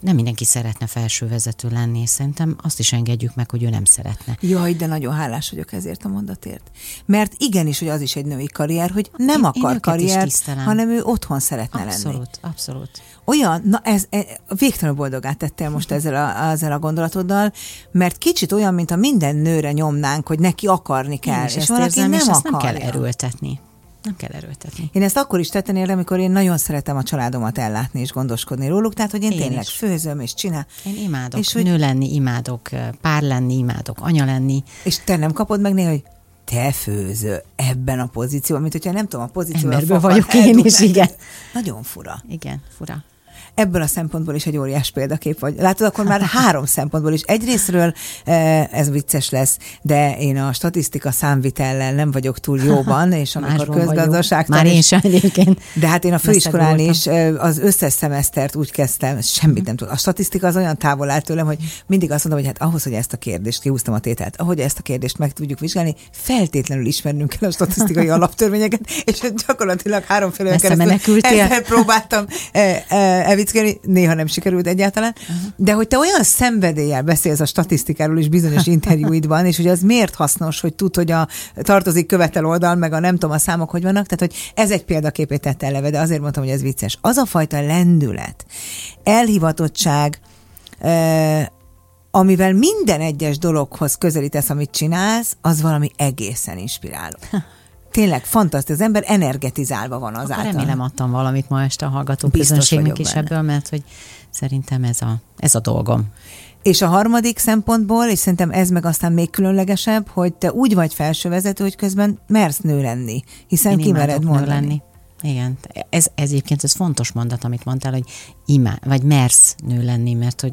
nem mindenki szeretne felsővezető lenni, és szerintem azt is engedjük meg, hogy ő nem szeretne. Jaj, de nagyon hálás vagyok ezért a mondatért. Mert igenis, hogy az is egy női karrier, hogy nem Én- én akar is karriert, hanem ő otthon szeretne lenni. Abszolút, abszolút. Olyan, na ez, ez végtelenül boldogát tettél most ezzel a, ezzel a gondolatoddal, mert kicsit olyan, mint a minden nőre nyomnánk, hogy neki akarni kell, Én is és ezt valaki érzem, nem és akarja. nem kell erőltetni. Nem kell erőltetni. Én ezt akkor is tetten érem, amikor én nagyon szeretem a családomat ellátni és gondoskodni róluk, tehát hogy én, Én tényleg is. főzöm és csinál. Én imádok És hogy- nő lenni, imádok pár lenni, imádok anya lenni. És te nem kapod meg néha, hogy te főző ebben a pozícióban, mint hogyha nem tudom, a pozícióban Emberből vagyok én is, igen. Nagyon fura. Igen, fura. Ebből a szempontból is egy óriás példakép vagy. Látod, akkor már három szempontból is. Egyrésztről eh, ez vicces lesz, de én a statisztika számvitellel nem vagyok túl jóban, és amikor közgazdaságtan... Már én sem egyébként. De hát én a főiskolán is eh, az összes szemesztert úgy kezdtem, semmit nem tudom. A statisztika az olyan távol áll tőlem, hogy mindig azt mondom, hogy hát ahhoz, hogy ezt a kérdést, kihúztam a tételt, ahogy ezt a kérdést meg tudjuk vizsgálni, feltétlenül ismernünk kell a statisztikai alaptörvényeket, és gyakorlatilag háromféle keresztül ezzel próbáltam elvickelni, néha nem sikerült egyáltalán, uh-huh. de hogy te olyan szenvedéllyel beszélsz a statisztikáról is bizonyos interjúidban, és hogy az miért hasznos, hogy tud, hogy a tartozik követel oldal, meg a nem tudom a számok hogy vannak, tehát hogy ez egy példaképét tette eleve, de azért mondtam, hogy ez vicces. Az a fajta lendület, elhivatottság, amivel minden egyes dologhoz közelítesz, amit csinálsz, az valami egészen inspiráló. Tényleg fantasztikus, az ember energetizálva van az által. Remélem adtam valamit ma este a hallgató közönségnek is benne. ebből, mert hogy szerintem ez a, ez a dolgom. És a harmadik szempontból, és szerintem ez meg aztán még különlegesebb, hogy te úgy vagy felsővezető, hogy közben mersz nő lenni, hiszen Én kimered mondani. lenni. Igen, ez, ez egyébként ez fontos mondat, amit mondtál, hogy imá, vagy mersz nő lenni, mert hogy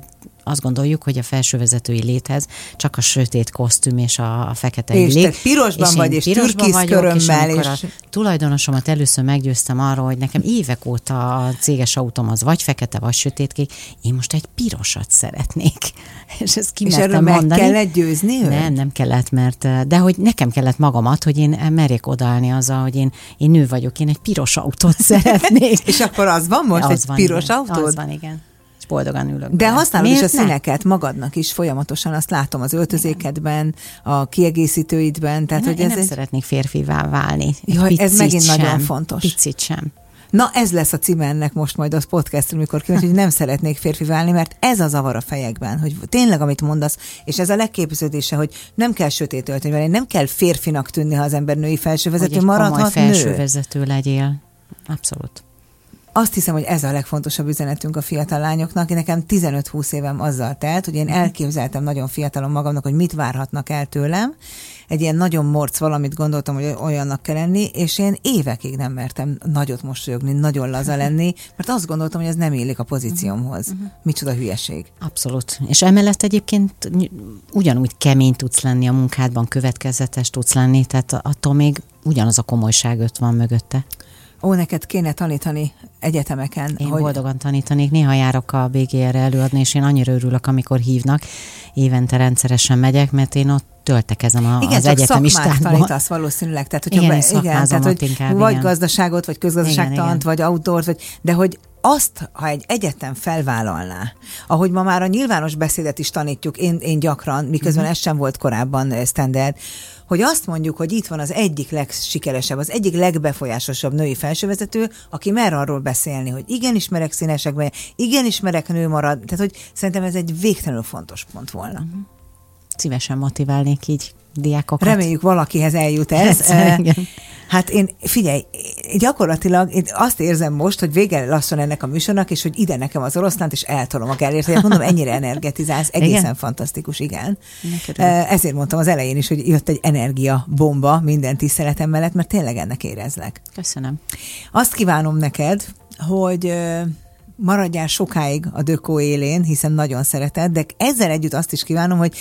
azt gondoljuk, hogy a felsővezetői léthez csak a sötét kosztüm és a, a fekete és lét. Te pirosban és vagy, és türkisz körömmel. És, és... A tulajdonosomat először meggyőztem arról, hogy nekem évek óta a céges autóm az vagy fekete, vagy sötétkék, én most egy pirosat szeretnék. És ezt ki és erről mondani. meg kellett győzni ő? Nem, nem kellett, mert de hogy nekem kellett magamat, hogy én merjek odállni azzal, hogy én, én nő vagyok, én egy piros autót szeretnék. és akkor az van most, az egy van, piros igen. Autód? Az van, igen boldogan ülök. De használod is a színeket magadnak is folyamatosan, azt látom az öltözékedben, a kiegészítőidben. Tehát, én, hogy én ez nem egy... szeretnék férfivá válni. Jaj, ez megint sem, nagyon fontos. Picit sem. Na, ez lesz a címe ennek most majd az podcast, amikor kíváncsi, hogy nem szeretnék férfi válni, mert ez a zavar a fejekben, hogy tényleg, amit mondasz, és ez a legképződése, hogy nem kell sötét öltönyben, nem kell férfinak tűnni, ha az ember női felsővezető, maradhat nő. felsővezető legyél. Abszolút azt hiszem, hogy ez a legfontosabb üzenetünk a fiatal lányoknak. Én nekem 15-20 évem azzal telt, hogy én mhm. elképzeltem nagyon fiatalon magamnak, hogy mit várhatnak el tőlem. Egy ilyen nagyon morc valamit gondoltam, hogy olyannak kell lenni, és én évekig nem mertem nagyot mosolyogni, nagyon laza lenni, mert azt gondoltam, hogy ez nem illik a pozíciómhoz. Uh-huh. Micsoda hülyeség. Abszolút. És emellett egyébként ugyanúgy kemény tudsz lenni a munkádban, következetes tudsz lenni, tehát attól még ugyanaz a komolyság öt van mögötte ó, neked kéne tanítani egyetemeken. Én hogy... boldogan tanítanék, néha járok a BGR-re előadni, és én annyira örülök, amikor hívnak. Évente rendszeresen megyek, mert én ott töltekezem a, igen, az egyetemistátban. Igen, tanítasz valószínűleg. Tehát, hogyha igen, be, igen, tehát, hogy inkább, vagy igen. gazdaságot, vagy közgazdaságtant, vagy outdoors, vagy, de hogy azt, ha egy egyetem felvállalná, ahogy ma már a nyilvános beszédet is tanítjuk, én, én gyakran, miközben uh-huh. ez sem volt korábban eh, standard, hogy azt mondjuk, hogy itt van az egyik legsikeresebb, az egyik legbefolyásosabb női felsővezető, aki mer arról beszélni, hogy igen, ismerek színesekben, igen, ismerek nő marad. Tehát, hogy szerintem ez egy végtelenül fontos pont volna. Uh-huh. Szívesen motiválnék így diákokat. Reméljük valakihez eljut ez. igen. Hát én, figyelj, gyakorlatilag én azt érzem most, hogy vége lassan ennek a műsornak, és hogy ide nekem az oroszlánt, és eltolom a gellért, hogy mondom, ennyire energetizálsz, egészen igen? fantasztikus, igen. Ezért mondtam az elején is, hogy jött egy energia bomba minden tiszteletem mellett, mert tényleg ennek érezlek. Köszönöm. Azt kívánom neked, hogy maradjál sokáig a dökó élén, hiszen nagyon szereted, de ezzel együtt azt is kívánom, hogy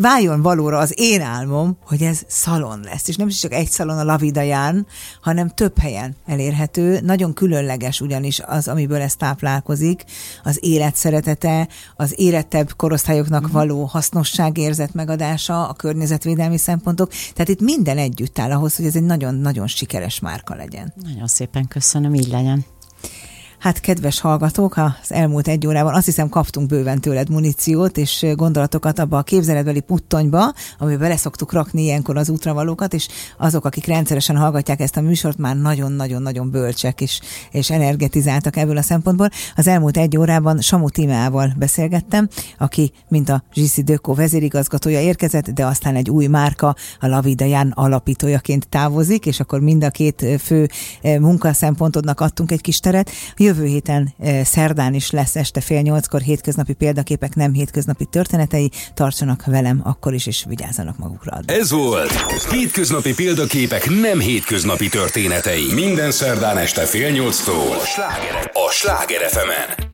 váljon valóra az én álmom, hogy ez szalon lesz. És nem is csak egy szalon a Lavidaján, hanem több helyen elérhető. Nagyon különleges ugyanis az, amiből ez táplálkozik, az élet szeretete, az érettebb korosztályoknak uh-huh. való hasznosságérzet megadása, a környezetvédelmi szempontok. Tehát itt minden együtt áll ahhoz, hogy ez egy nagyon-nagyon sikeres márka legyen. Nagyon szépen köszönöm, így legyen. Hát kedves hallgatók, az elmúlt egy órában azt hiszem kaptunk bőven tőled muníciót és gondolatokat abba a képzeletbeli puttonyba, amiben bele szoktuk rakni ilyenkor az útravalókat, és azok, akik rendszeresen hallgatják ezt a műsort, már nagyon-nagyon-nagyon bölcsek és, és energetizáltak ebből a szempontból. Az elmúlt egy órában Samu Timával beszélgettem, aki, mint a Zsiszi Dökó vezérigazgatója érkezett, de aztán egy új márka, a Lavida Jan alapítójaként távozik, és akkor mind a két fő munkaszempontodnak adtunk egy kis teret. Jövő Jövő héten eh, szerdán is lesz este fél nyolckor hétköznapi példaképek, nem hétköznapi történetei. Tartsanak velem akkor is, és vigyázzanak magukra. Ez volt Hétköznapi példaképek, nem hétköznapi történetei. Minden szerdán este fél nyolctól. A Sláger, a Sláger fm